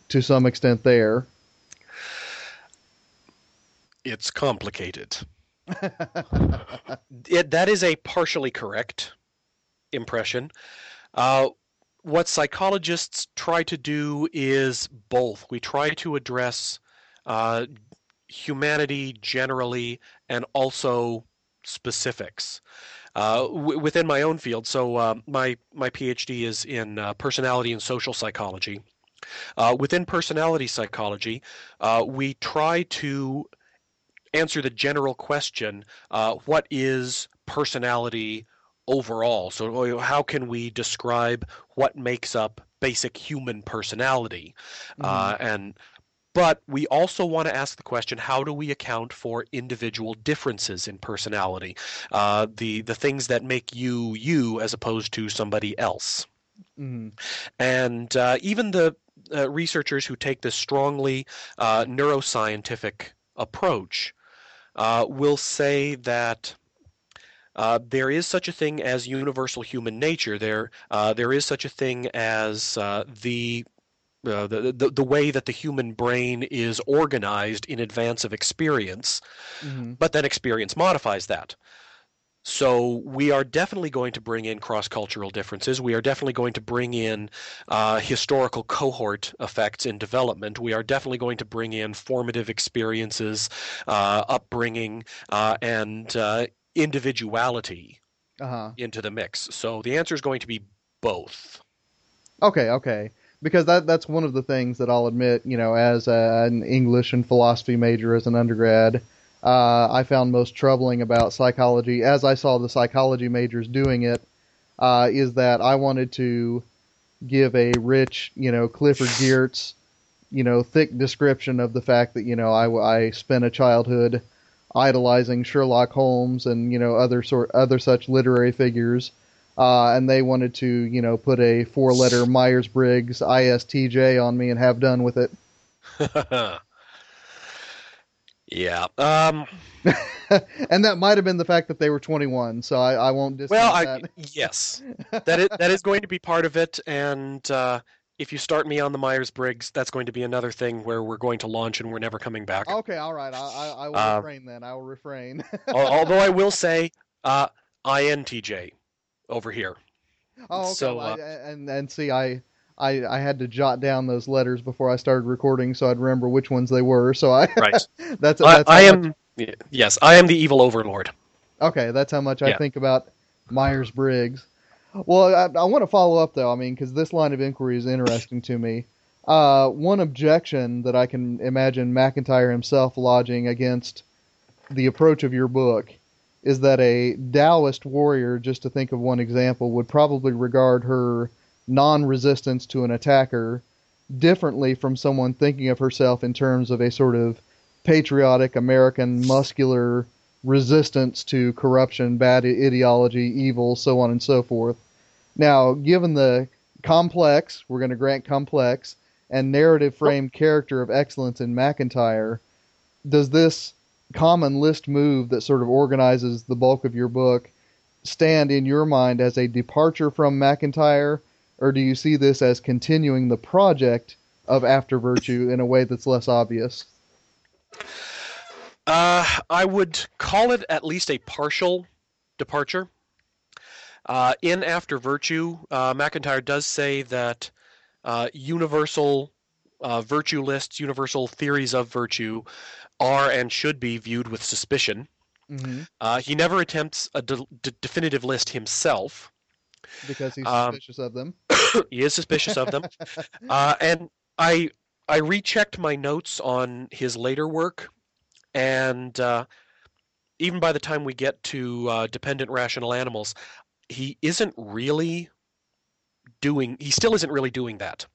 to some extent there? It's complicated. it, that is a partially correct impression. Uh, what psychologists try to do is both. We try to address uh, humanity generally and also specifics. Uh, w- within my own field, so uh, my my PhD is in uh, personality and social psychology. Uh, within personality psychology, we try to answer the general question uh, what is personality overall? So, how can we describe what makes up basic human personality? Uh, mm-hmm. Uh, and but we also want to ask the question: How do we account for individual differences in personality? Uh, the the things that make you you as opposed to somebody else. Mm-hmm. And uh, even the uh, researchers who take this strongly uh, neuroscientific approach uh, will say that uh, there is such a thing as universal human nature. There, uh, there is such a thing as uh, the, uh, the, the the way that the human brain is organized in advance of experience, mm-hmm. but then experience modifies that. So we are definitely going to bring in cross-cultural differences. We are definitely going to bring in uh, historical cohort effects in development. We are definitely going to bring in formative experiences, uh, upbringing, uh, and uh, individuality uh-huh. into the mix. So the answer is going to be both. Okay, okay. Because that that's one of the things that I'll admit, you know, as a, an English and philosophy major as an undergrad, uh, I found most troubling about psychology, as I saw the psychology majors doing it, uh, is that I wanted to give a rich, you know, Clifford Geertz, you know, thick description of the fact that you know I, I spent a childhood idolizing Sherlock Holmes and you know other sort other such literary figures, uh, and they wanted to you know put a four-letter Myers Briggs ISTJ on me and have done with it. Yeah. Um, and that might have been the fact that they were 21, so I, I won't discount well, I, that. yes, that is, that is going to be part of it. And uh, if you start me on the Myers Briggs, that's going to be another thing where we're going to launch and we're never coming back. Okay, all right. I, I, I will uh, refrain then. I will refrain. although I will say, uh, INTJ over here. Oh, okay. So, well, I, uh, and and see, I I, I had to jot down those letters before I started recording so I'd remember which ones they were. So I right. that's, that's I, I am much... yes I am the evil overlord. Okay, that's how much yeah. I think about Myers Briggs. Well, I, I want to follow up though. I mean, because this line of inquiry is interesting to me. Uh, one objection that I can imagine MacIntyre himself lodging against the approach of your book is that a Taoist warrior, just to think of one example, would probably regard her non resistance to an attacker differently from someone thinking of herself in terms of a sort of patriotic American muscular resistance to corruption, bad ideology, evil, so on and so forth. Now, given the complex, we're going to grant complex, and narrative framed character of excellence in MacIntyre, does this common list move that sort of organizes the bulk of your book stand in your mind as a departure from MacIntyre or do you see this as continuing the project of After Virtue in a way that's less obvious? Uh, I would call it at least a partial departure. Uh, in After Virtue, uh, MacIntyre does say that uh, universal uh, virtue lists, universal theories of virtue, are and should be viewed with suspicion. hmm Uh, he never attempts a de- de- definitive list himself. Because he's Um, suspicious of them. he is suspicious of them. Uh, and I I rechecked my notes on his later work, and uh, even by the time we get to uh, dependent rational animals, he isn't really doing. He still isn't really doing that.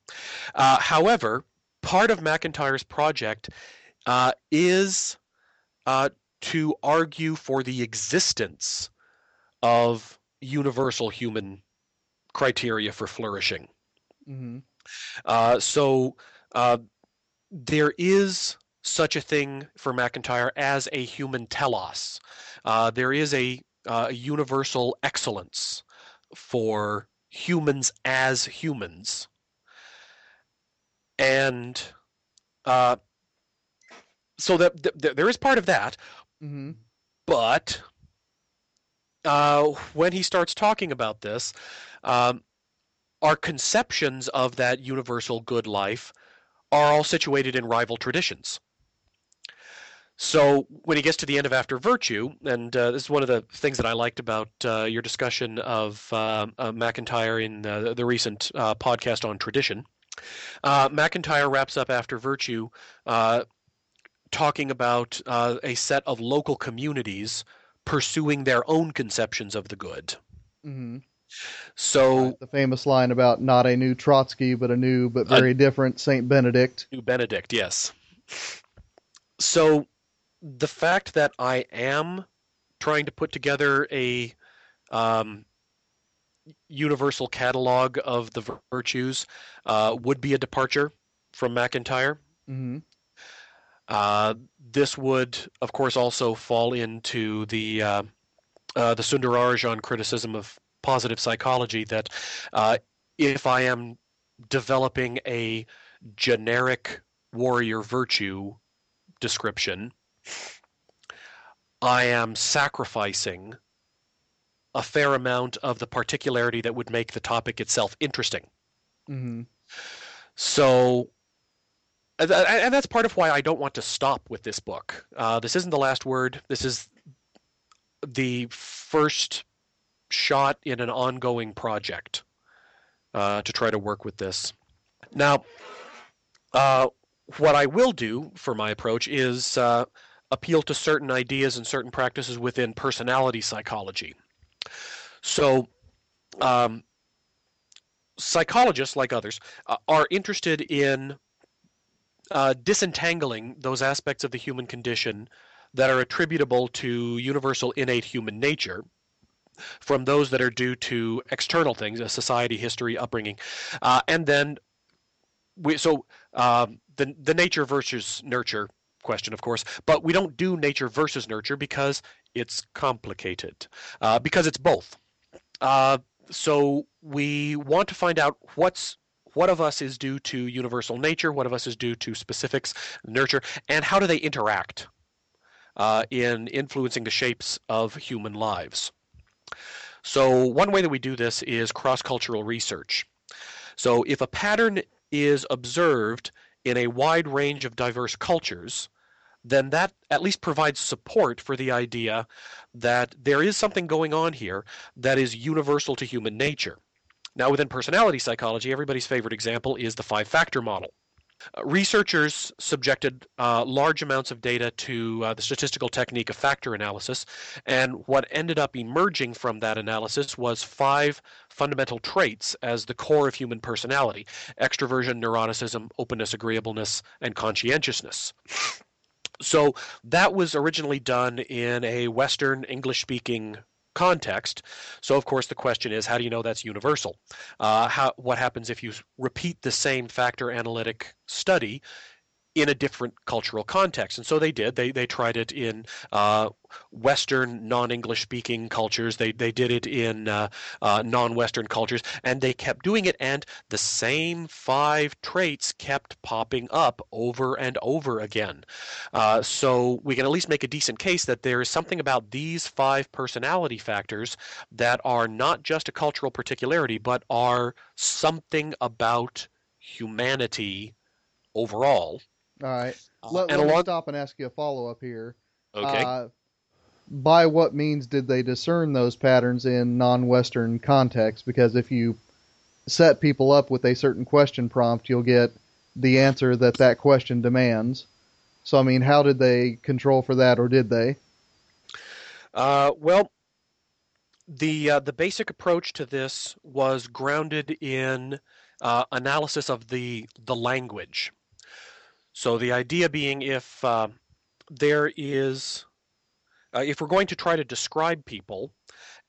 Uh, however, part of MacIntyre's project uh, is uh, to argue for the existence of universal human criteria for flourishing. hmm Uh, so uh, there is such a thing for MacIntyre as a human telos. Uh, there is a, uh, a universal excellence for humans as humans. And uh, so that, that there is part of that, hmm but uh, when he starts talking about this, um, our conceptions of that universal good life are all situated in rival traditions. So when he gets to the end of After Virtue, and uh, this is one of the things that I liked about uh, your discussion of uh, MacIntyre in the recent uh, podcast on tradition, uh, MacIntyre wraps up After Virtue talking about a set of local communities pursuing their own conceptions of the good. hmm So the famous line about not a new Trotsky, but a new but very different Saint Benedict. New Benedict, yes. So the fact that I am trying to put together a um, universal catalog of the virtues uh, would be a departure from MacIntyre. hmm Uh, this would, of course, also fall into the uh, uh, the Sundararajan criticism of positive psychology that uh, if I am developing a generic warrior virtue description, I am sacrificing a fair amount of the particularity that would make the topic itself interesting. hmm So, and that's part of why I don't want to stop with this book. Uh, this isn't the last word. This is the first shot in an ongoing project uh, to try to work with this. Now, uh, what I will do for my approach is uh, appeal to certain ideas and certain practices within personality psychology. So, um, psychologists, like others, uh, are interested in uh, disentangling those aspects of the human condition that are attributable to universal innate human nature from those that are due to external things, a society, history, upbringing, uh, and then we so um, the the nature versus nurture question, of course, but we don't do nature versus nurture because it's complicated, uh, because it's both. Uh, so we want to find out what's what of us is due to universal nature, what of us is due to specifics, nurture, and how do they interact uh, in influencing the shapes of human lives. So one way that we do this is cross-cultural research. So if a pattern is observed in a wide range of diverse cultures, then that at least provides support for the idea that there is something going on here that is universal to human nature. Now, within personality psychology, everybody's favorite example is the five factor model. Uh, researchers subjected uh, large amounts of data to uh, the statistical technique of factor analysis, and what ended up emerging from that analysis was five fundamental traits as the core of human personality extroversion, neuroticism, openness, agreeableness, and conscientiousness. So that was originally done in a Western English speaking context. So, of course, the question is how do you know that's universal? Uh, how, what happens if you repeat the same factor analytic study in a different cultural context. And so they did. They they tried it in uh, Western non-English speaking cultures. They they did it in uh, uh, non-Western cultures, and they kept doing it. And the same five traits kept popping up over and over again. Uh, so we can at least make a decent case that there is something about these five personality factors that are not just a cultural particularity, but are something about humanity overall all right. Uh, let, let along... me stop and ask you a follow up here. Okay. Uh, by what means did they discern those patterns in non Western contexts? Because if you set people up with a certain question prompt, you'll get the answer that that question demands. So, I mean, how did they control for that, or did they? Uh, well, the uh, the basic approach to this was grounded in uh, analysis of the the language. So the idea being if uh, there is, uh, if we're going to try to describe people,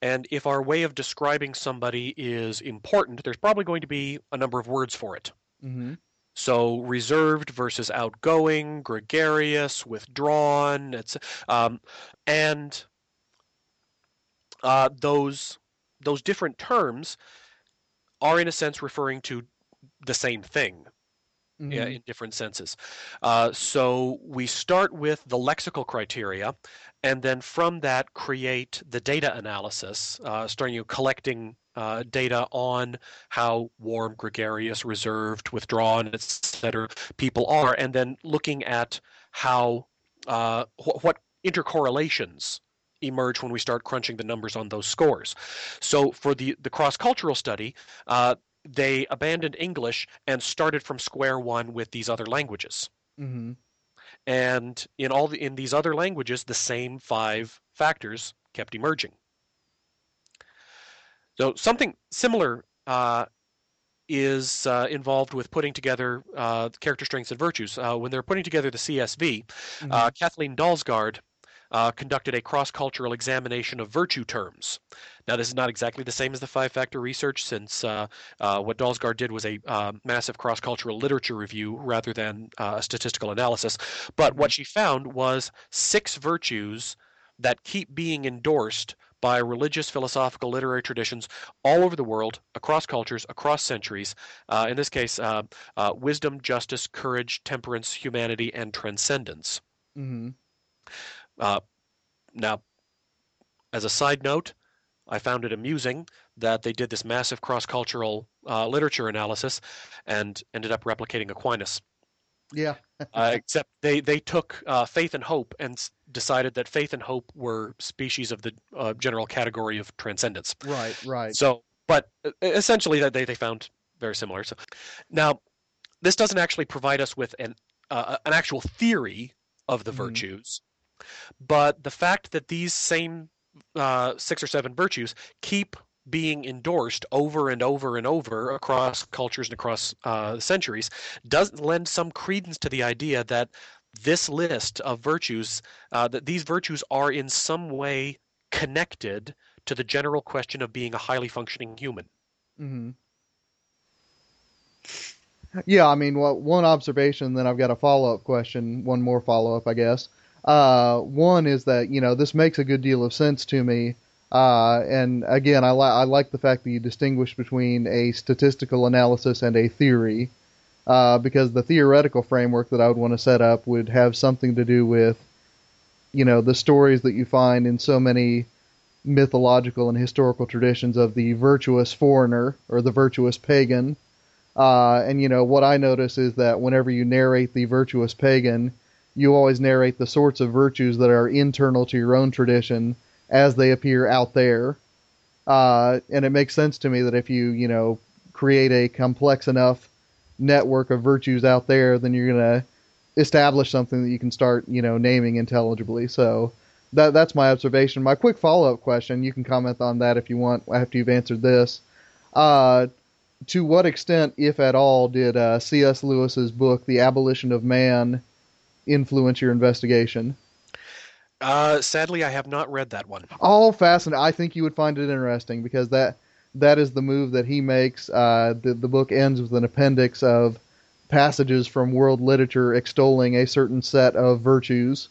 and if our way of describing somebody is important, there's probably going to be a number of words for it. Mm-hmm. So reserved versus outgoing, gregarious, withdrawn, it's, um, and uh, those those different terms are in a sense referring to the same thing mm-hmm. yeah, in different senses. Uh, so we start with the lexical criteria, and then from that create the data analysis, uh, starting you know, collecting uh, data on how warm, gregarious, reserved, withdrawn, etc. people are, and then looking at how uh, wh- what intercorrelations emerge when we start crunching the numbers on those scores. So for the, the cross-cultural study, uh, they abandoned English and started from square one with these other languages. Mm-hmm. And in all the, in these other languages, the same five factors kept emerging. So something similar uh, is uh, involved with putting together uh, character strengths and virtues. Uh, when they're putting together the CSV, mm-hmm. Uh, Kathleen Dahlsgaard uh, conducted a cross cultural examination of virtue terms. Now, this is not exactly the same as the five factor research, since uh, uh, what Dahlsgaard did was a uh, massive cross cultural literature review rather than uh, a statistical analysis. But what she found was six virtues that keep being endorsed by religious, philosophical, literary traditions all over the world, across cultures, across centuries. Uh, in this case, uh, uh, wisdom, justice, courage, temperance, humanity, and transcendence. Mm-hmm. Uh, now, as a side note, I found it amusing that they did this massive cross cultural uh, literature analysis and ended up replicating Aquinas. Yeah. uh, except they, they took uh, faith and hope and s- decided that faith and hope were species of the uh, general category of transcendence. Right, right. So, but essentially, that they, they found very similar. So, now, this doesn't actually provide us with an uh, an actual theory of the mm. virtues, but the fact that these same uh, six or seven virtues keep being endorsed over and over and over across cultures and across uh, centuries does lend some credence to the idea that this list of virtues, uh, that these virtues are in some way connected to the general question of being a highly functioning human. Mm-hmm. Yeah, I mean, well, one observation, then I've got a follow up question, one more follow up, I guess. Uh, one is that you know this makes a good deal of sense to me, uh, and again, I, li- I like the fact that you distinguish between a statistical analysis and a theory, uh, because the theoretical framework that I would want to set up would have something to do with, you know, the stories that you find in so many mythological and historical traditions of the virtuous foreigner or the virtuous pagan. Uh, and you know what I notice is that whenever you narrate the virtuous pagan, you always narrate the sorts of virtues that are internal to your own tradition as they appear out there. Uh, and it makes sense to me that if you, you know, create a complex enough network of virtues out there, then you're going to establish something that you can start, you know, naming intelligibly. So that that's my observation. My quick follow up question, you can comment on that if you want after you've answered this. Uh, to what extent, if at all, did uh, C.S. Lewis's book, The Abolition of Man, influence your investigation? Uh, sadly, I have not read that one. Oh, fascinating! I think you would find it interesting because that that is the move that he makes. Uh, the the book ends with an appendix of passages from world literature extolling a certain set of virtues.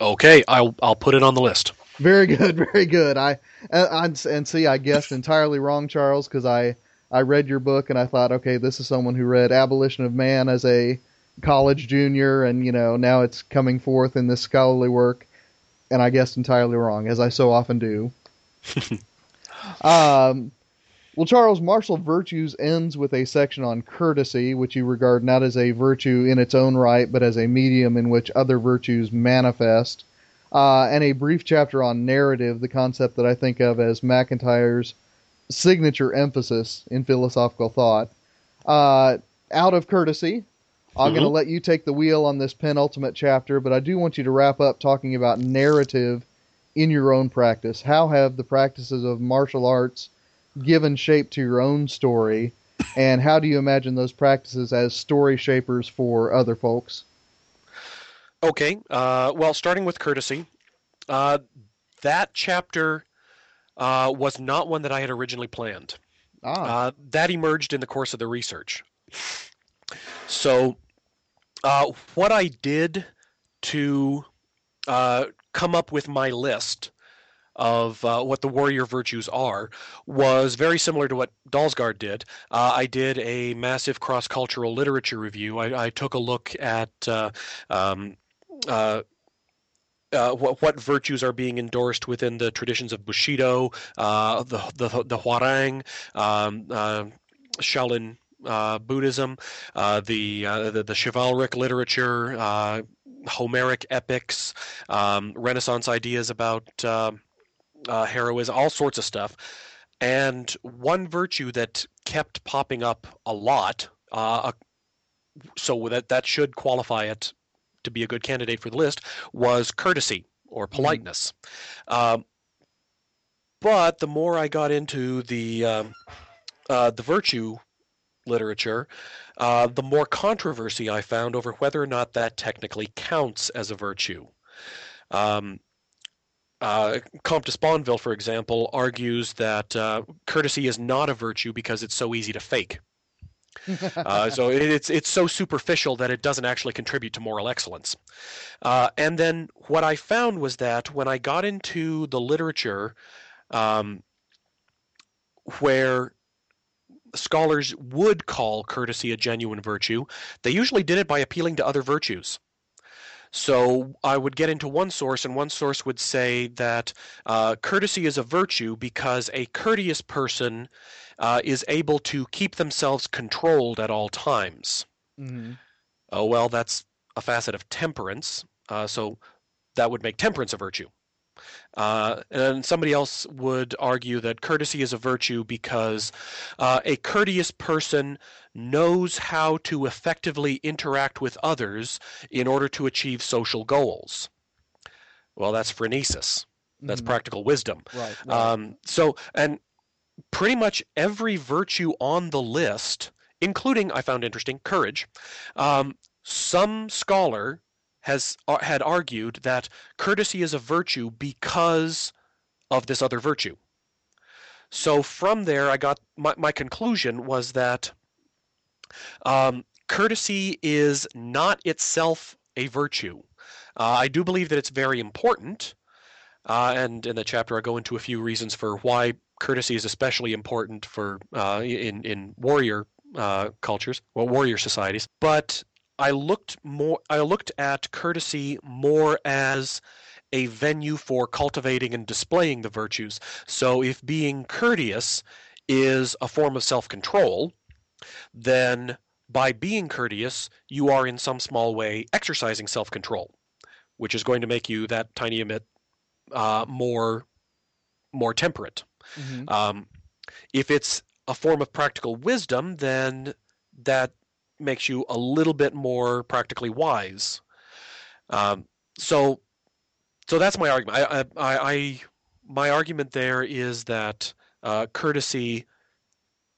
Okay, I'll I'll put it on the list. Very good, very good. I, I and see, I guessed entirely wrong, Charles, because I I read your book and I thought, okay, this is someone who read Abolition of Man as a college junior, and you know now it's coming forth in this scholarly work, and I guessed entirely wrong, as I so often do. um, well, Charles, Martial Virtues ends with a section on courtesy, which you regard not as a virtue in its own right, but as a medium in which other virtues manifest, uh, and a brief chapter on narrative, the concept that I think of as MacIntyre's signature emphasis in philosophical thought. Uh, out of courtesy, I'm mm-hmm. going to let you take the wheel on this penultimate chapter, but I do want you to wrap up talking about narrative in your own practice. How have the practices of martial arts given shape to your own story, and how do you imagine those practices as story shapers for other folks? Okay, uh, well, starting with courtesy, uh, that chapter uh, was not one that I had originally planned. Ah. Uh, that emerged in the course of the research. So, uh, what I did to uh, come up with my list of uh, what the warrior virtues are was very similar to what Dahlsgaard did. Uh, I did a massive cross cultural literature review. I, I, took a look at uh, um, uh, uh, what, what, virtues are being endorsed within the traditions of Bushido, the, the the Hwarang, um, Shaolin Buddhism, the, the, the chivalric literature, Homeric epics, um, Renaissance ideas about uh, heroism, all sorts of stuff. And one virtue that kept popping up a lot, uh, so that that should qualify it to be a good candidate for the list, was courtesy or mm-hmm. politeness. Mm-hmm. Um, but the more I got into the um, uh, the virtue literature, uh, the more controversy I found over whether or not that technically counts as a virtue. Um, uh, Comte de Sponville, for example, argues that uh, courtesy is not a virtue because it's so easy to fake. uh, so it, it's it's so superficial that it doesn't actually contribute to moral excellence. Uh, and then what I found was that when I got into the literature, um, where scholars would call courtesy a genuine virtue, they usually did it by appealing to other virtues. So I would get into one source, and one source would say that uh, courtesy is a virtue because a courteous person uh, is able to keep themselves controlled at all times. Mm-hmm. Oh, well, that's a facet of temperance. Uh, so that would make temperance a virtue. Uh, and somebody else would argue that courtesy is a virtue because uh, a courteous person knows how to effectively interact with others in order to achieve social goals. Well, that's phronesis. That's mm-hmm. practical wisdom. Right. right. Um, so, and pretty much every virtue on the list, including, I found interesting, courage, um, some scholar has uh, had argued that courtesy is a virtue because of this other virtue. So from there, I got my, my conclusion was that um, courtesy is not itself a virtue. Uh, I do believe that it's very important, uh, and in the chapter I go into a few reasons for why courtesy is especially important for uh, in in warrior uh, cultures, well, warrior societies. But I looked more. I looked at courtesy more as a venue for cultivating and displaying the virtues. So if being courteous is a form of self-control, then by being courteous, you are in some small way exercising self-control, which is going to make you that tiny bit uh, more more temperate. Mm-hmm. Um, if it's a form of practical wisdom, then that makes you a little bit more practically wise. Um, so, so that's my argument. I, I, I, my argument there is that uh, courtesy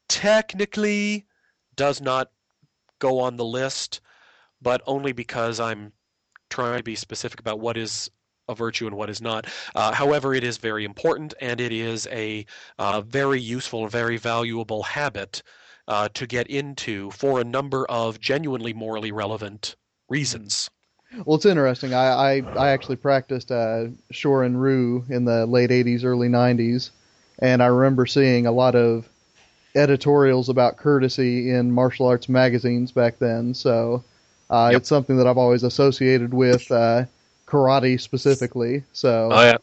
technically does not go on the list, but only because I'm trying to be specific about what is a virtue and what is not. Uh, however, it is very important and it is a uh, very useful, very valuable habit uh, to get into for a number of genuinely morally relevant reasons. Well, it's interesting. I I, I actually practiced uh, Shorin Ryu in the late '80s, early '90s, and I remember seeing a lot of editorials about courtesy in martial arts magazines back then. So uh, yep. it's something that I've always associated with uh, karate specifically. So oh yeah,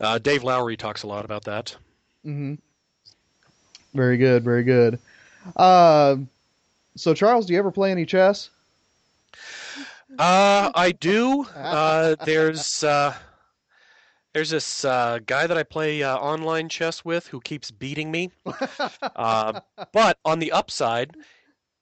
uh, Dave Lowry talks a lot about that. Mm-hmm. Very good, very good. Uh, so Charles, do you ever play any chess? Uh, I do. Uh, there's uh, there's this uh, guy that I play uh, online chess with who keeps beating me. uh, but on the upside,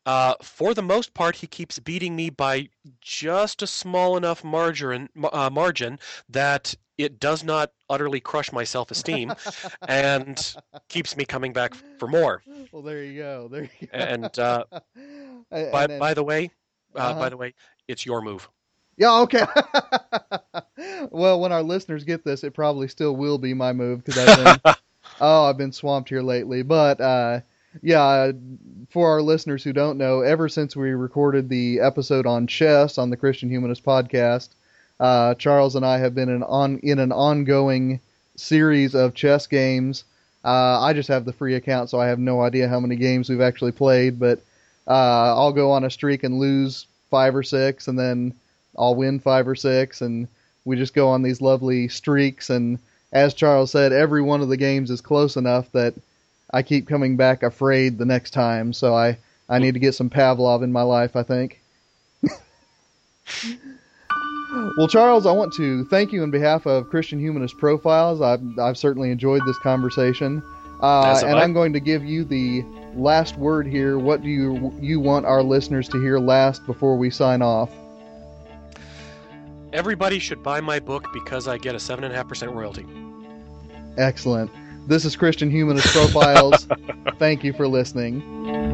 uh, for the most part, he keeps beating me by just a small enough margin, uh, margin that it does not utterly crush my self-esteem and keeps me coming back for more. Well, there you go. There you go. And, uh, and by, then, by the way, uh-huh. by the way, it's your move. Yeah, okay. well, when our listeners get this, it probably still will be my move because I've been oh, I've been swamped here lately. But uh, yeah, for our listeners who don't know, ever since we recorded the episode on chess on the Christian Humanist podcast, uh, Charles and I have been in on in an ongoing series of chess games. Uh, I just have the free account, so I have no idea how many games we've actually played. But uh, I'll go on a streak and lose five or six, and then I'll win five or six, and we just go on these lovely streaks. And as Charles said, every one of the games is close enough that I keep coming back afraid the next time. So I I need to get some Pavlov in my life. I think. well, Charles, I want to thank you on behalf of Christian Humanist Profiles. I've I've certainly enjoyed this conversation. Uh, and I'm going to give you the last word here. What do you you want our listeners to hear last before we sign off? Everybody should buy my book because I get a 7.5% royalty. Excellent. This is Christian Humanist Profiles. Thank you for listening.